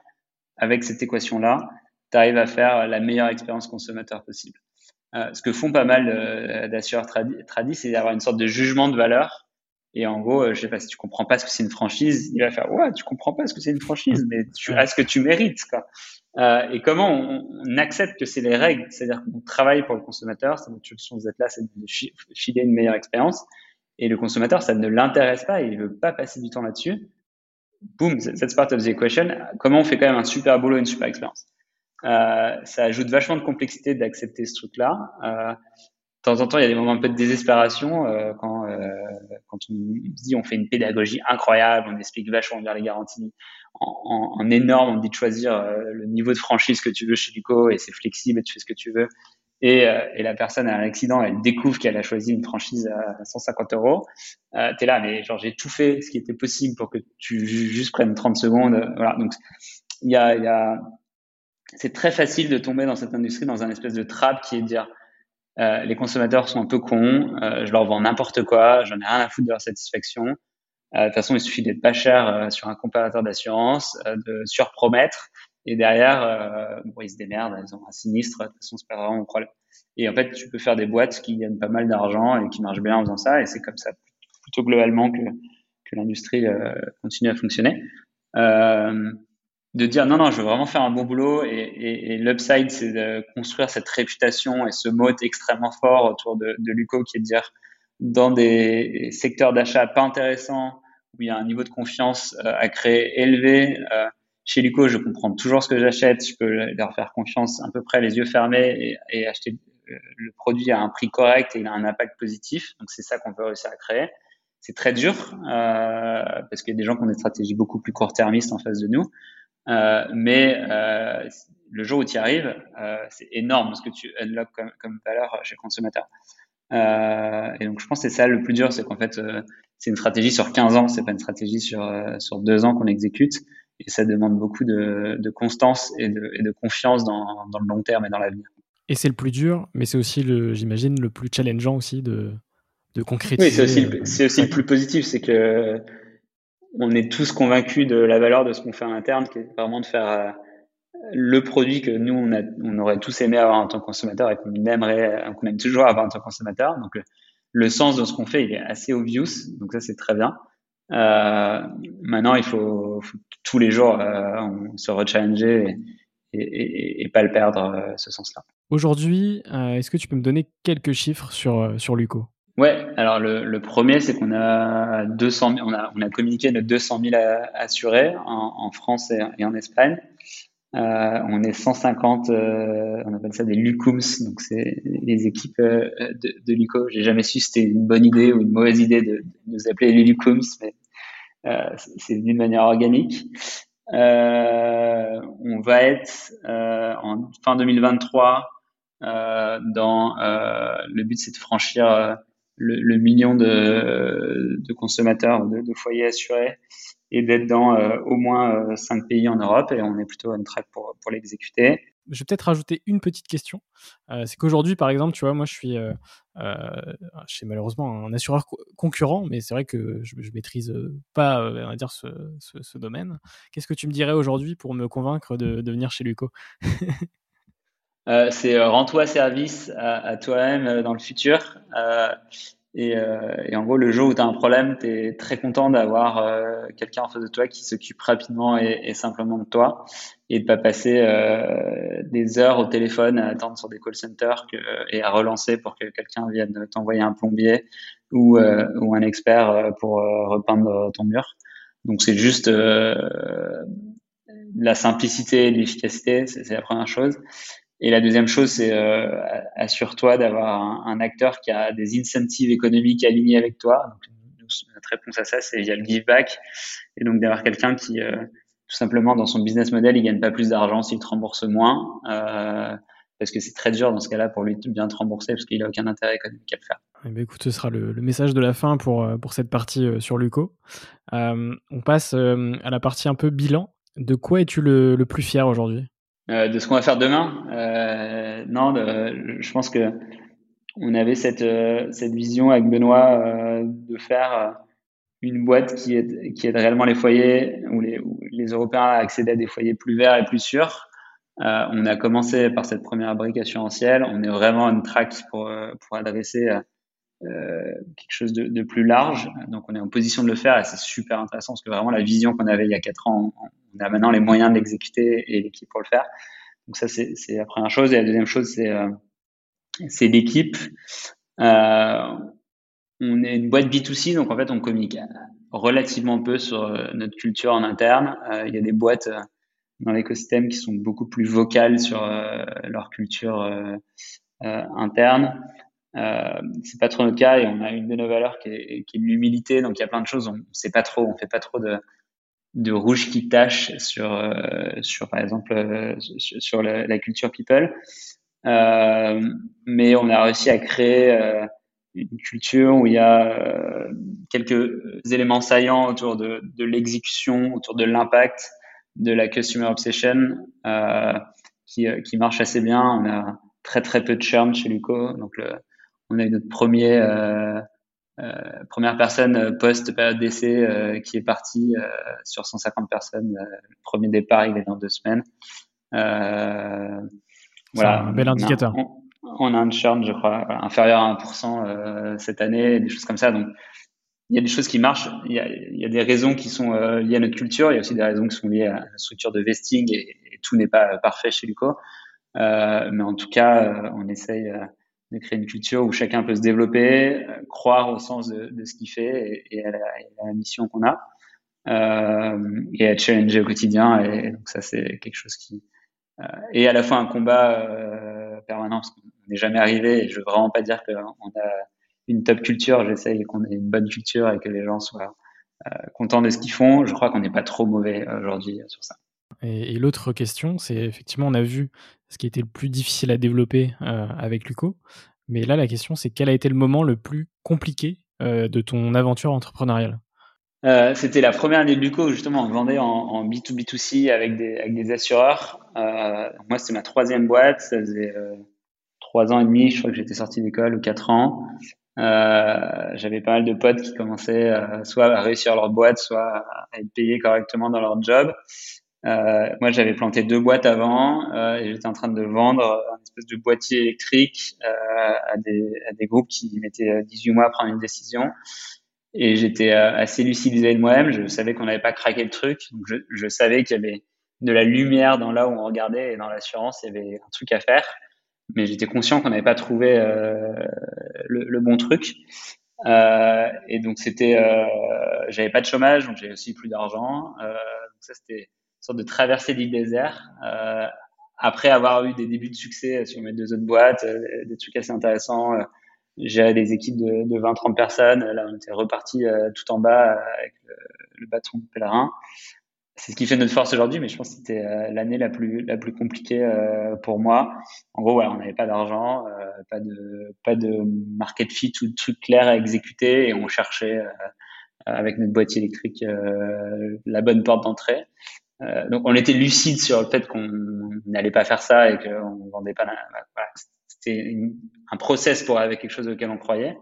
avec cette équation-là, tu arrives à faire la meilleure expérience consommateur possible. Euh, ce que font pas mal d'assureurs tradis, c'est d'avoir une sorte de jugement de valeur. Et en gros, euh, je sais pas si tu comprends pas ce que c'est une franchise, il va faire ouais, tu comprends pas ce que c'est une franchise, mais tu as ce que tu mérites quoi. Euh, et comment on, on accepte que c'est les règles, c'est-à-dire qu'on travaille pour le consommateur, c'est notre solution vous êtes là, c'est de filer une meilleure expérience. Et le consommateur, ça ne l'intéresse pas, il veut pas passer du temps là-dessus. Boom, that's part of the equation. Comment on fait quand même un super boulot, une super expérience euh, ça ajoute vachement de complexité d'accepter ce truc-là. Euh, de temps en temps, il y a des moments un peu de désespération euh, quand, euh, quand on dit on fait une pédagogie incroyable, on explique vachement bien les garanties. En, en, énorme, on dit de choisir euh, le niveau de franchise que tu veux chez Duco et c'est flexible tu fais ce que tu veux. Et, euh, et la personne a un accident, elle découvre qu'elle a choisi une franchise à 150 euros. Euh, T'es là, mais genre j'ai tout fait ce qui était possible pour que tu juste prennes 30 secondes. Voilà, donc il y a, y a c'est très facile de tomber dans cette industrie dans un espèce de trap qui est de dire euh, les consommateurs sont un peu cons, euh, je leur vends n'importe quoi, j'en ai rien à foutre de leur satisfaction. Euh, de toute façon, il suffit d'être pas cher euh, sur un comparateur d'assurance, de surpromettre, et derrière, bon, ils se démerdent, ils ont un sinistre, de toute façon, c'est pas vraiment un problème. Et en fait, tu peux faire des boîtes qui gagnent pas mal d'argent et qui marchent bien en faisant ça, et c'est comme ça plutôt globalement que, que l'industrie continue à fonctionner. Euh, de dire non, non, je veux vraiment faire un bon boulot. Et, et, et l'upside, c'est de construire cette réputation et ce mot extrêmement fort autour de, de Luco qui est de dire dans des secteurs d'achat pas intéressants, où il y a un niveau de confiance euh, à créer élevé, euh, chez Luco, je comprends toujours ce que j'achète, je peux leur faire confiance à peu près les yeux fermés et, et acheter euh, le produit à un prix correct et il a un impact positif. Donc c'est ça qu'on veut réussir à créer. C'est très dur euh, parce qu'il y a des gens qui ont des stratégies beaucoup plus court-termistes en face de nous. Euh, mais euh, le jour où tu y arrives, euh, c'est énorme ce que tu unlock comme, comme valeur chez le consommateur. et donc, je pense que c'est ça le plus dur, c'est qu'en fait, c'est une stratégie sur 15 ans, c'est pas une stratégie sur, sur deux ans qu'on exécute. Et ça demande beaucoup de, de constance et de, et de confiance dans, dans, le long terme et dans l'avenir. Et c'est le plus dur, mais c'est aussi, le, j'imagine, le plus challengeant aussi de, de concrétiser. Oui, c'est aussi, c'est aussi le plus positif, c'est que on est tous convaincus de la valeur de ce qu'on fait en interne, qui est vraiment de faire euh, le produit que nous, on, aurait tous aimé avoir en tant que consommateur et qu'on aimerait, qu'on aime toujours avoir en tant que consommateur. Donc, le, sens de ce qu'on fait, il est assez obvious. Donc, ça, c'est très bien. Euh, maintenant, il faut, tous les jours euh, se rechallenger et, et, pas le perdre, euh, ce sens-là. Aujourd'hui, euh, est-ce que tu peux me donner quelques chiffres sur, sur Luco? Ouais, alors le, le premier, c'est qu'on a 200 000, on a, on a communiqué nos 200 000 assurés en, en France et, en Espagne. Euh, on est 150, euh, on appelle ça des Lucums, donc c'est les équipes euh, de, de Luco. J'ai jamais su si c'était une bonne idée ou une mauvaise idée de, de nous appeler les Lucums, mais euh, c'est venu de manière organique. Euh, on va être en fin 2023 dans le but, c'est de franchir le, million de, consommateurs, de, foyers assurés et d'être dans euh, au moins euh, cinq pays en Europe et on est plutôt on track pour, pour l'exécuter. Je vais peut-être rajouter une petite question. Euh, c'est qu'aujourd'hui, par exemple, tu vois, moi, je suis, je suis malheureusement un assureur co concurrent, mais c'est vrai que je, je maîtrise pas, on va dire, ce domaine. Qu'est-ce que tu me dirais aujourd'hui pour me convaincre de, de venir chez Luco? Euh, c'est euh, rends-toi service à, toi-même euh, dans le futur. Euh, Et, et, en gros, le jour où tu as un problème, tu es très content d'avoir quelqu'un en face de toi qui s'occupe rapidement et, et, simplement de toi et de pas passer des heures au téléphone à attendre sur des call centers que, et à relancer pour que quelqu'un vienne t'envoyer un plombier ou, ou un expert pour repeindre ton mur. Donc c'est juste la simplicité et l'efficacité, c'est la première chose. Et la deuxième chose, c'est euh, assure-toi d'avoir un, acteur qui a des incentives économiques alignés avec toi. Notre réponse à ça, c'est via le give back. Et donc d'avoir quelqu'un qui, euh, tout simplement, dans son business model, il gagne pas plus d'argent s'il te rembourse moins. Euh, parce que c'est très dur dans ce cas-là pour lui de bien te rembourser parce qu'il a aucun intérêt économique à le faire. Eh ben, écoute, ce sera le, message de la fin pour, pour cette partie sur Luco. on passe à la partie un peu bilan. De quoi es-tu le plus fier aujourd'hui? Euh, De ce qu'on va faire demain euh, Non, je pense que on avait cette, euh, vision avec Benoît de faire une boîte qui aide, réellement les foyers, où les, Européens accédent à des foyers plus verts et plus sûrs. on a commencé par cette première brique assurantielle. On est vraiment une track pour, pour adresser euh, quelque chose de, plus large. Donc on est en position de le faire et c'est super intéressant parce que vraiment la vision qu'on avait il y a quatre ans, on a maintenant les moyens de l'exécuter et l'équipe pour le faire. Donc ça c'est la première chose. Et la deuxième chose c'est euh, l'équipe. Euh, on est une boîte B2C donc en fait on communique relativement peu sur notre culture en interne. Il y a des boîtes dans l'écosystème qui sont beaucoup plus vocales sur leur culture interne. Euh, c'est pas trop notre cas et on a une de nos valeurs qui est, qui est l'humilité. Donc il y a plein de choses, on sait pas trop, on fait pas trop de, de rouge qui tâche sur, euh, sur par exemple, euh, sur, la, culture people. Euh, mais on a réussi à créer euh, une culture où il y a quelques éléments saillants autour de, de l'exécution, autour de l'impact, de la customer obsession, qui, qui marche assez bien. On a très très peu de churn chez Luco, donc le, on a eu notre premier euh, euh, première personne euh, post période d'essai qui est partie sur 150 personnes. le premier départ, il est dans deux semaines. voilà, un bel indicateur. On, a un churn, je crois, inférieur à 1% cette année, des choses comme ça. Donc, il y a des choses qui marchent. Il y a, il y a des raisons qui sont liées à notre culture. Il y a aussi des raisons qui sont liées à la structure de vesting et, tout n'est pas parfait chez Luco. Euh, mais en tout cas, on essaye de créer une culture où chacun peut se développer, euh, croire au sens de, ce qu'il fait et, à la, mission qu'on a, euh, et à challenger au quotidien. Et donc ça, c'est quelque chose qui euh, est à la fois un combat euh, permanent, parce qu'on n'est jamais arrivé, et je veux vraiment pas dire qu'on a une top culture, j'essaye qu'on ait une bonne culture et que les gens soient euh, contents de ce qu'ils font. Je crois qu'on n'est pas trop mauvais aujourd'hui sur ça. Et l'autre question, c'est effectivement, on a vu ce qui était le plus difficile à développer euh, avec Luco. Mais là, la question, c'est quel a été le moment le plus compliqué euh, de ton aventure entrepreneuriale? Euh, C'était la première année de Luco, justement, on vendait en, en B2B2C avec des, assureurs. Moi, c'était ma troisième boîte. Ça faisait trois ans et demi, je crois que j'étais sorti d'école, ou quatre ans. J'avais pas mal de potes qui commençaient soit à réussir leur boîte, soit à être payés correctement dans leur job. Euh, moi, j'avais planté deux boîtes avant euh, et j'étais en train de vendre un espèce de boîtier électrique euh, à, des, à des groupes qui mettaient 18 mois à prendre une décision. Et j'étais assez lucidisé de moi-même. Je savais qu'on n'avait pas craqué le truc. Donc je, je savais qu'il y avait de la lumière dans là où on regardait et dans l'assurance, il y avait un truc à faire. Mais j'étais conscient qu'on n'avait pas trouvé euh, le, le, bon truc. Euh, et donc c'était, euh, j'avais pas de chômage, donc j'avais aussi plus d'argent. donc ça c'était sorte de traverser l'île désert. Euh, après avoir eu des débuts de succès sur mes deux autres boîtes, euh, des trucs assez intéressants, euh, j'ai des équipes de, de 20-30 personnes. Là, on était reparti tout en bas avec le, le bâton de pèlerin. C'est ce qui fait notre force aujourd'hui, mais je pense que c'était l'année la plus la plus compliquée pour moi. En gros, voilà, on n'avait pas d'argent, pas de pas de market fit ou de trucs clairs à exécuter, et on cherchait avec notre boîtier électrique la bonne porte d'entrée. Euh, donc on était lucide sur le fait qu'on n'allait pas faire ça et qu'on vendait pas. Voilà, c'était un process pour avec quelque chose auquel on croyait,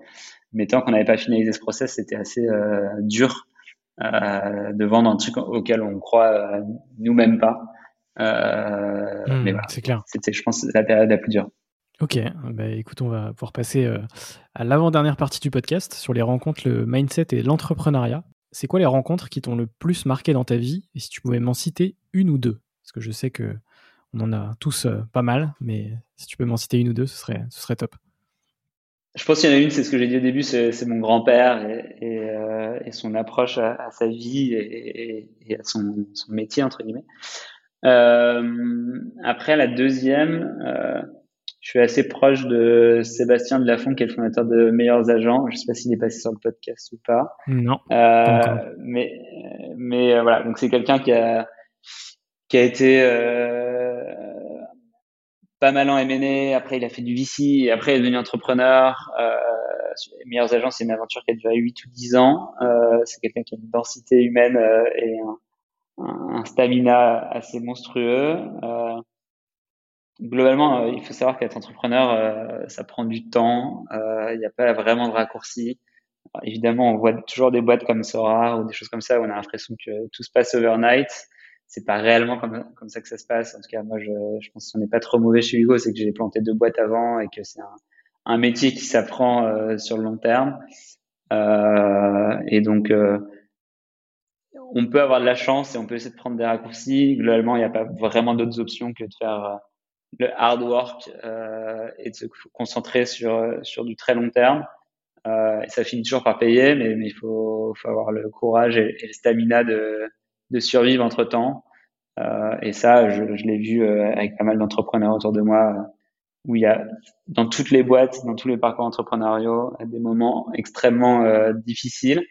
mais tant qu'on n'avait pas finalisé ce process, c'était assez euh, dur euh, de vendre un truc auquel on croit nous-mêmes pas. Mmh, mais voilà, c'est clair. C'était, je pense, la période la plus dure. Ok, bah, écoute, on va pouvoir passer à l'avant-dernière partie du podcast sur les rencontres, le mindset et l'entrepreneuriat. C'est quoi les rencontres qui t'ont le plus marqué dans ta vie? Et si tu pouvais m'en citer une ou deux Parce que je sais que on en a tous euh, pas mal, mais si tu peux m'en citer une ou deux, ce serait, ce serait top. Je pense qu'il y en a une, c'est ce que j'ai dit au début, c'est mon grand-père et, euh, son approche à, sa vie et, à son, métier, entre guillemets. après, la deuxième, je suis assez proche de Sébastien Delafont, qui est le fondateur de Meilleurs Agents. Je ne sais pas s'il est passé sur le podcast ou pas. Non. Euh, mais mais euh, voilà, donc c'est quelqu'un qui a qui a été euh, pas mal en M&A. Après, il a fait du VC. Et après, il est devenu entrepreneur. Euh, Meilleurs Agents, c'est une aventure qui a duré 8 ou 10 ans. Euh, c'est quelqu'un qui a une densité humaine euh, et un, un, stamina assez monstrueux. Euh, globalement, euh, il faut savoir qu'être entrepreneur, euh, ça prend du temps. Euh, il n'y a pas vraiment de raccourci. évidemment, on voit toujours des boîtes comme Sora ou des choses comme ça où on a l'impression que tout se passe overnight. C'est pas réellement comme, comme ça que ça se passe. En tout cas, moi, je, je pense qu'on n'est pas trop mauvais chez Hugo, c'est que j'ai planté deux boîtes avant et que c'est un, un, métier qui s'apprend sur le long terme. Euh, et donc, on peut avoir de la chance et on peut essayer de prendre des raccourcis. Globalement, il n'y a pas vraiment d'autres options que de faire le hard work euh, et de se concentrer sur sur du très long terme. Euh, ça finit toujours par payer, mais, mais il faut, faut avoir le courage et, et le stamina de, de survivre entre temps. Euh, et ça, je, je l'ai vu euh, avec pas mal d'entrepreneurs autour de moi, où il y a dans toutes les boîtes, dans tous les parcours entrepreneuriaux, des moments extrêmement euh, difficiles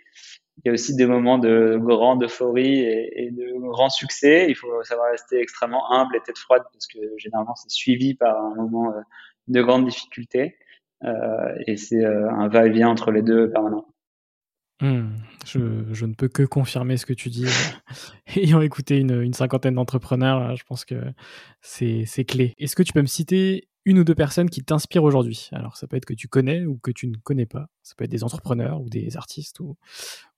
il y a aussi des moments de grande euphorie et, de grand succès. Il faut savoir rester extrêmement humble et tête froide parce que généralement c'est suivi par un moment euh, de grande difficulté. Euh, et c'est euh, un va-et-vient entre les deux permanent. Hmm. je, ne peux que confirmer ce que tu dis. Ayant écouté une cinquantaine d'entrepreneurs, je pense que c'est clé. Est-ce que tu peux me citer une ou deux personnes qui t'inspirent aujourd'hui? Alors, ça peut être que tu connais ou que tu ne connais pas. Ça peut être des entrepreneurs ou des artistes ou,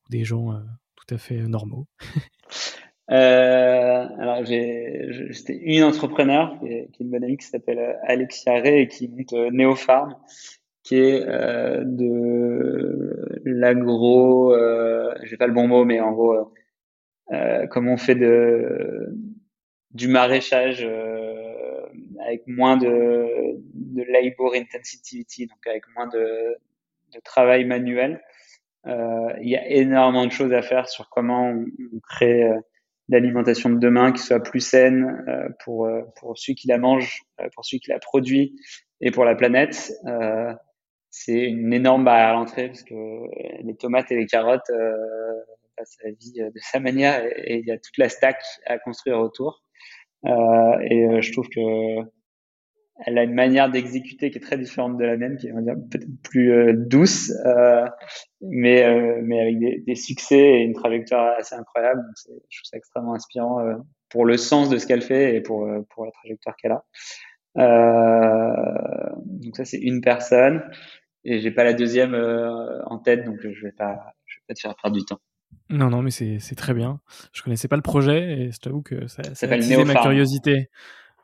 des gens euh, tout à fait normaux euh, alors, j'ai, c'était une entrepreneur qui est, une bonne amie qui s'appelle euh, Alexia Ray et qui monte Neopharm, qui est de l'agro, euh, j'ai pas le bon mot, mais en gros, euh, comme on fait de du maraîchage avec moins de, labor intensity, donc avec moins de travail manuel. Euh, il y a énormément de choses à faire sur comment on, crée euh, l'alimentation de demain qui soit plus saine euh, pour, pour celui qui la mange, pour celui qui la produit et pour la planète. c'est une énorme barrière à l'entrée parce que les tomates et les carottes passent la vie de sa manière et, il y a toute la stack à construire autour. et je trouve que elle a une manière d'exécuter qui est très différente de la mienne, qui est peut-être plus euh, douce, euh, mais euh, mais avec des, des, succès et une trajectoire assez incroyable. Donc je trouve ça extrêmement inspirant pour le sens de ce qu'elle fait et pour pour la trajectoire qu'elle a. donc ça c'est une personne et j'ai pas la deuxième en tête, donc je vais pas je vais pas te faire perdre du temps. Non, non, mais c'est très bien. Je connaissais pas le projet et je t'avoue que ça, ça a attisé ma curiosité.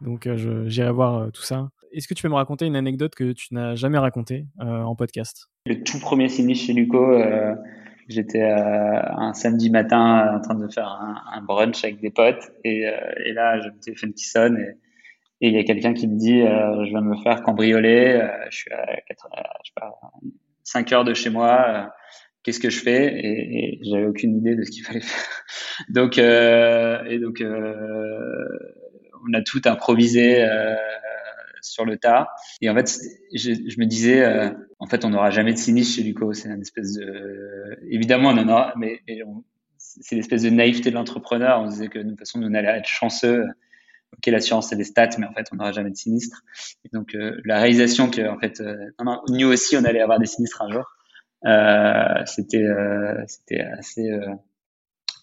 Donc euh, j'irai voir euh, tout ça. Est-ce que tu peux me raconter une anecdote que tu n'as jamais racontée euh, en podcast? Le tout premier sinistre chez Luco, j'étais un samedi matin en train de faire un, brunch avec des potes et, et là j'ai mon téléphone qui sonne et il y a quelqu'un qui me dit je viens de me faire cambrioler, je suis à 4, je sais pas, 5 heures de chez moi, qu'est-ce que je fais? Et, et j'avais aucune idée de ce qu'il fallait faire. donc et donc on a tout improvisé euh, sur le tas. Et en fait, je, je me disais, euh, en fait, on n'aura jamais de sinistre chez Luco. C'est une espèce de, évidemment, on en aura, mais, c'est l'espèce de naïveté de l'entrepreneur. On disait que de toute façon, nous, on allait être chanceux. Ok, l'assurance, c'est des stats, mais en fait, on n'aura jamais de sinistre. Et donc, euh, la réalisation que, en fait, nous aussi, on allait avoir des sinistres un jour, c'était, c'était assez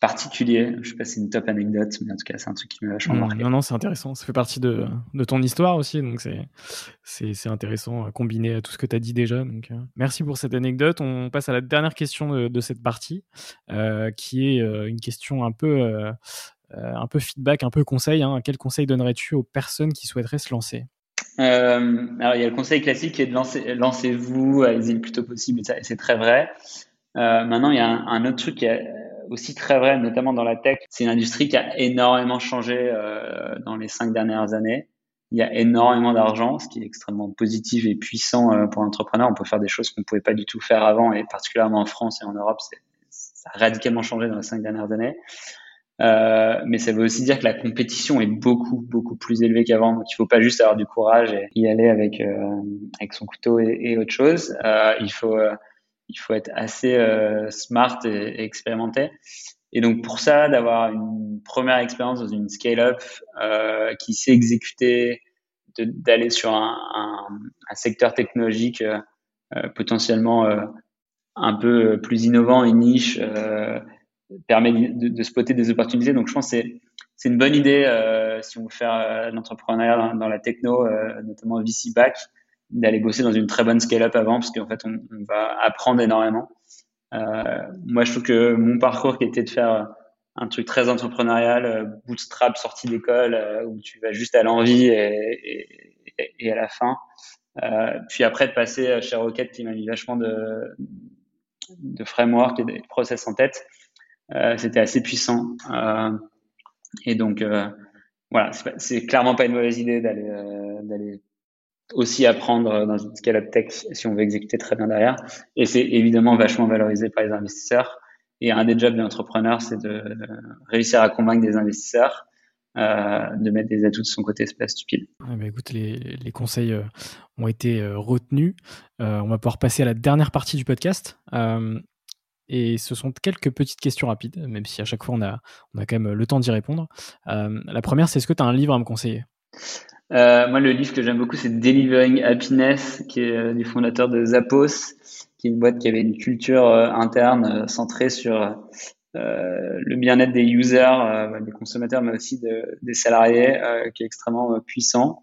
particulier. Je sais pas si c'est une top anecdote, mais en tout cas, c'est un truc qui m'a vachement marqué. Non, non, c'est intéressant. Ça fait partie de, de ton histoire aussi, donc c'est intéressant à combiner à tout ce que tu as dit déjà. Donc, euh, merci pour cette anecdote. On passe à la dernière question de, de cette partie, euh, qui est euh, une question un peu, un peu feedback, un peu conseil. Hein. Quel conseil donnerais-tu aux personnes qui souhaiteraient se lancer? Alors, il y a le conseil classique qui est de lancer, lancez-vous, allez-y le plus tôt possible, et c'est très vrai. maintenant, il y a un, autre truc qui est aussi très vrai, notamment dans la tech. C'est une industrie qui a énormément changé dans les cinq dernières années. Il y a énormément d'argent, ce qui est extrêmement positif et puissant euh, pour l'entrepreneur. On peut faire des choses qu'on ne pouvait pas du tout faire avant, et particulièrement en France et en Europe, ça a radicalement changé dans les cinq dernières années. Euh, mais ça veut aussi dire que la compétition est beaucoup beaucoup plus élevée qu'avant. Donc il faut pas juste avoir du courage et y aller avec euh, avec son couteau et, autre chose. Euh, il faut euh, il faut être assez euh, smart et, expérimenté. Et donc pour ça, d'avoir une première expérience dans une scale-up euh, qui sait exécuter, d'aller sur un, secteur technologique euh, potentiellement un peu plus innovant et niche, permet de, spotter des opportunités. Donc je pense que c'est une bonne idée si on veut faire l'entrepreneuriat dans, dans, la techno, notamment VC back, d'aller bosser dans une très bonne scale-up avant, parce qu'en fait on, va apprendre énormément. Euh, moi, je trouve que mon parcours qui était de faire un truc très entrepreneurial, euh, bootstrap, sortie d'école, euh, où tu vas juste à l'envie et, à la fin. Euh, puis après de passer chez Rocket qui m'a mis vachement de, de framework et de process en tête, euh, c'était assez puissant. Euh, et donc voilà, c'est clairement pas une mauvaise idée d'aller aussi apprendre dans une scale-up tech si on veut exécuter très bien derrière. Et c'est évidemment vachement valorisé par les investisseurs. Et un des jobs de l'entrepreneur, c'est de réussir à convaincre des investisseurs euh, de mettre des atouts de son côté, c'est pas stupide. Ah bah écoute, les, les, conseils euh, ont été euh, retenus. Euh, on va pouvoir passer à la dernière partie du podcast. Euh, et ce sont quelques petites questions rapides, même si à chaque fois on a, on a quand même le temps d'y répondre. la première, c'est est-ce que tu as un livre à me conseiller? Euh, moi, le livre que j'aime beaucoup, c'est Delivering Happiness, qui est euh, du fondateur de Zappos, qui est une boîte qui avait une culture euh, interne euh, centrée sur le bien-être des users, des consommateurs, mais aussi de, des salariés, qui est extrêmement puissant.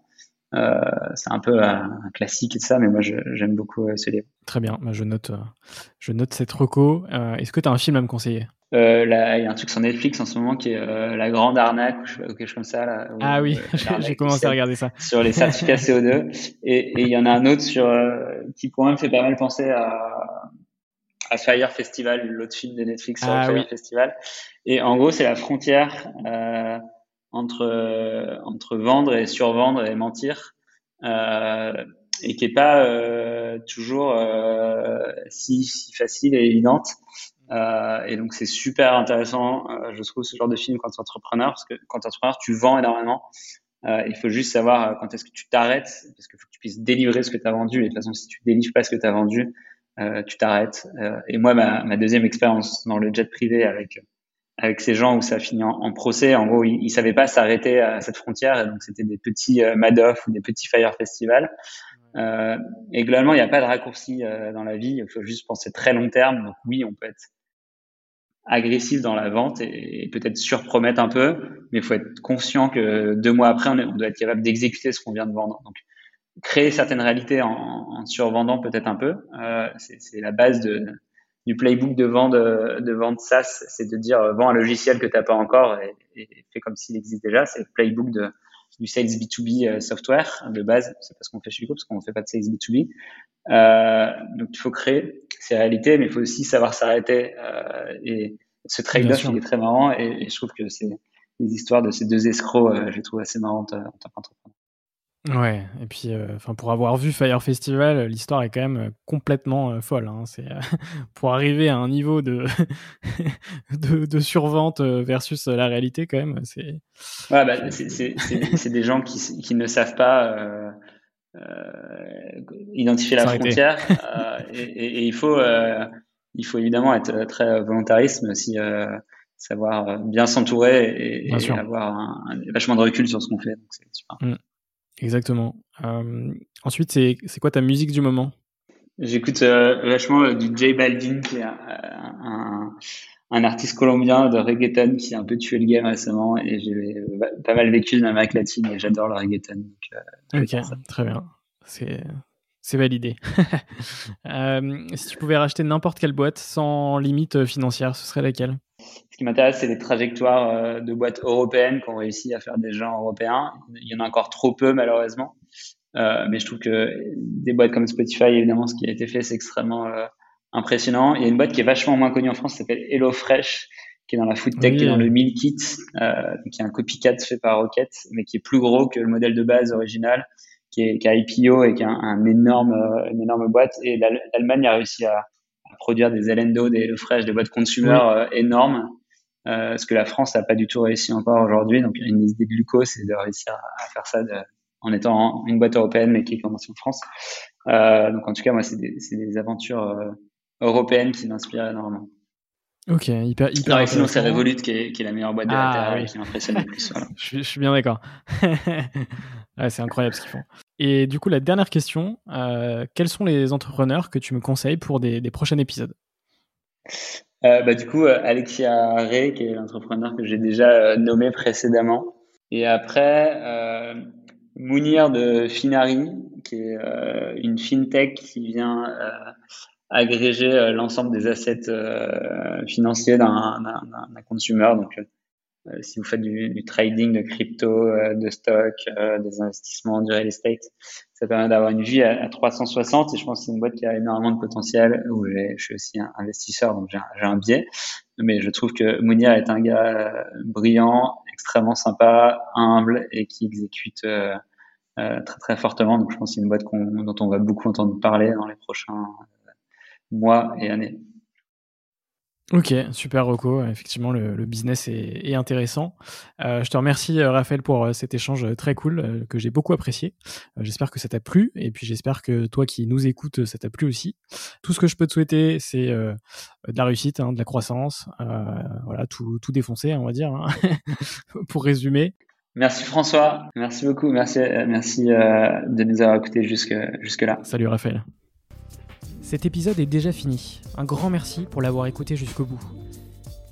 C'est un peu un, classique et ça, mais moi, j'aime beaucoup ce livre. Très bien, bah, je note, je note cette reco. Est-ce que tu as un film à me conseiller? Euh, là, il y a un truc sur Netflix en ce moment qui est euh, La Grande Arnaque ou quelque chose comme ça. Là, ah oui, euh, j'ai commencé à regarder ça. Sur les certificats CO2. Et, il y en a un autre sur euh, qui pour moi me fait pas mal penser à, à Fire Festival, l'autre film de Netflix sur ah, Fire Festival. Et en gros, c'est la frontière entre entre vendre et survendre et mentir. et qui est pas toujours si, si facile et évidente. Euh, et donc c'est super intéressant, euh, je trouve, ce genre de film quand tu entrepreneur, parce que quand tu entrepreneur, tu vends énormément. Euh, il faut juste savoir quand est-ce que tu t'arrêtes, parce faut que tu puisses délivrer ce que tu as vendu. Et de toute façon, si tu délivres pas ce que tu as vendu, tu t'arrêtes. et moi, ma, ma deuxième expérience dans le jet privé avec avec ces gens où ça a fini en, procès, en gros, ils, ils savaient pas s'arrêter à cette frontière, donc c'était des petits Madoff ou des petits Fire Festival. Euh, et globalement, il n'y a pas de raccourci dans la vie. Il faut juste penser très long terme. Donc oui, on peut être agressif dans la vente et, peut-être surpromettre un peu, mais il faut être conscient que deux mois après, on, doit être capable d'exécuter ce qu'on vient de vendre. Donc, créer certaines réalités en, en survendant peut-être un peu, euh, c'est la base de, du playbook de vente de vente SaaS, c'est de dire vends un logiciel que t'as pas encore et, et fais comme s'il existe déjà. C'est le playbook de du sales B2B euh, software de base. C'est pas ce qu'on fait chez Hugo parce qu'on fait pas de sales B2B. Euh, donc il faut créer ces réalités, mais il faut aussi savoir s'arrêter. Euh, et ce trade-off, il est très marrant. Et, je trouve que c'est les histoires de ces deux escrocs, euh, je les trouve assez marrantes en tant qu'entrepreneur. Ouais, et puis euh, pour avoir vu Fire Festival, l'histoire est quand même complètement euh, folle. Hein. C'est pour arriver à un niveau de de, de, survente versus la réalité quand même. C'est ouais, bah, c'est des gens qui, qui ne savent pas euh, identifier la frontière euh, et, et, et, il faut euh, il faut évidemment être très volontariste mais aussi savoir bien s'entourer et, et avoir un, un, vachement de recul sur ce qu'on fait. Donc c'est super. Mmh. Exactement. Euh, ensuite, c'est, c'est quoi ta musique du moment? J'écoute euh, vachement du J Balvin, qui est un, un, un, artiste colombien de reggaeton qui a un peu tué le game récemment et j'ai pas mal vécu dans l'Amérique latine et j'adore le reggaeton. Donc, euh, ok, très bien. C'est, c'est validé. euh, si tu pouvais racheter n'importe quelle boîte sans limite financière, ce serait laquelle? Ce qui m'intéresse, c'est les trajectoires euh, de boîtes européennes qui ont réussi à faire des gens européens. Il y en a encore trop peu, malheureusement. mais je trouve que des boîtes comme Spotify, évidemment, ce qui a été fait, c'est extrêmement impressionnant. Il y a une boîte qui est vachement moins connue en France, qui s'appelle HelloFresh, qui est dans la food tech, qui est dans le meal kit, euh, qui est un copycat fait par Rocket, mais qui est plus gros que le modèle de base original, qui est, qui a IPO et qui a un, énorme, euh, une énorme boîte. Et l'Allemagne a réussi à, produire des Elendo, des HelloFresh, des boîtes consumer euh, énormes, euh, ce que la France n'a pas du tout réussi encore aujourd'hui. Donc, une idée de Luco, c'est de réussir à, faire ça de, en étant une boîte européenne, mais qui est commencée en France. Euh, donc, en tout cas, moi, c'est des, des, aventures européennes qui m'inspirent énormément. Ok, hyper, hyper. Non, sinon, c'est Revolut qui est, qui est, la meilleure boîte de la ah, et qui m'impressionne le plus. Voilà. je, suis, je, suis bien d'accord. ouais, c'est incroyable ce qu'ils font. Et du coup, la dernière question euh, quels sont les entrepreneurs que tu me conseilles pour des, prochains épisodes? Euh, bah, Du coup, euh, Alexia Ray, qui est l'entrepreneur que j'ai déjà nommé précédemment. Et après, Mounir de Finari, qui est une fintech qui vient agréger l'ensemble des assets financiers d'un consumer. Donc, si vous faites du, trading de crypto, de stock, des investissements, du real estate, ça permet d'avoir une vie à, 360 et je pense que c'est une boîte qui a énormément de potentiel. Où je suis aussi investisseur donc j'ai un, biais. Mais je trouve que Mounir est un gars brillant extrêmement sympa humble et qui exécute euh, très très fortement. Donc je pense que c'est une boîte dont on va beaucoup entendre parler dans les prochains mois et années. Ok, super Rocco. Effectivement, le, business est, intéressant. Euh, je te remercie euh, Raphaël pour euh, cet échange très cool que j'ai beaucoup apprécié. j'espère que ça t'a plu et puis j'espère que toi qui nous écoutes, ça t'a plu aussi. Tout ce que je peux te souhaiter, c'est de la réussite, hein, de la croissance, voilà, tout, tout défoncer, on va dire, hein, pour résumer. Merci François, merci beaucoup, merci, merci de nous avoir écoutés jusque, jusque là. Salut Raphaël. Cet épisode est déjà fini. Un grand merci pour l'avoir écouté jusqu'au bout.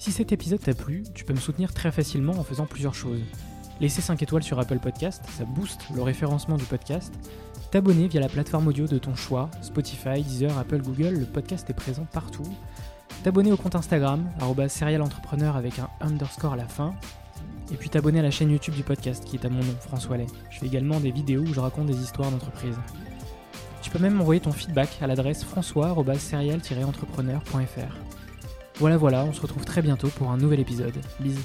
Si cet épisode t'a plu, tu peux me soutenir très facilement en faisant plusieurs choses. Laisser 5 étoiles sur Apple Podcast, ça booste le référencement du podcast. T'abonner via la plateforme audio de ton choix, Spotify, Deezer, Apple, Google, le podcast est présent partout. T'abonner au compte Instagram, serialentrepreneur avec un underscore à la fin. Et puis t'abonner à la chaîne YouTube du podcast qui est à mon nom, François Lay. Je fais également des vidéos où je raconte des histoires d'entreprise. Tu peux même envoyer ton feedback à l'adresse françois-serial-entrepreneur.fr. Voilà voilà, on se retrouve très bientôt pour un nouvel épisode. Bisous.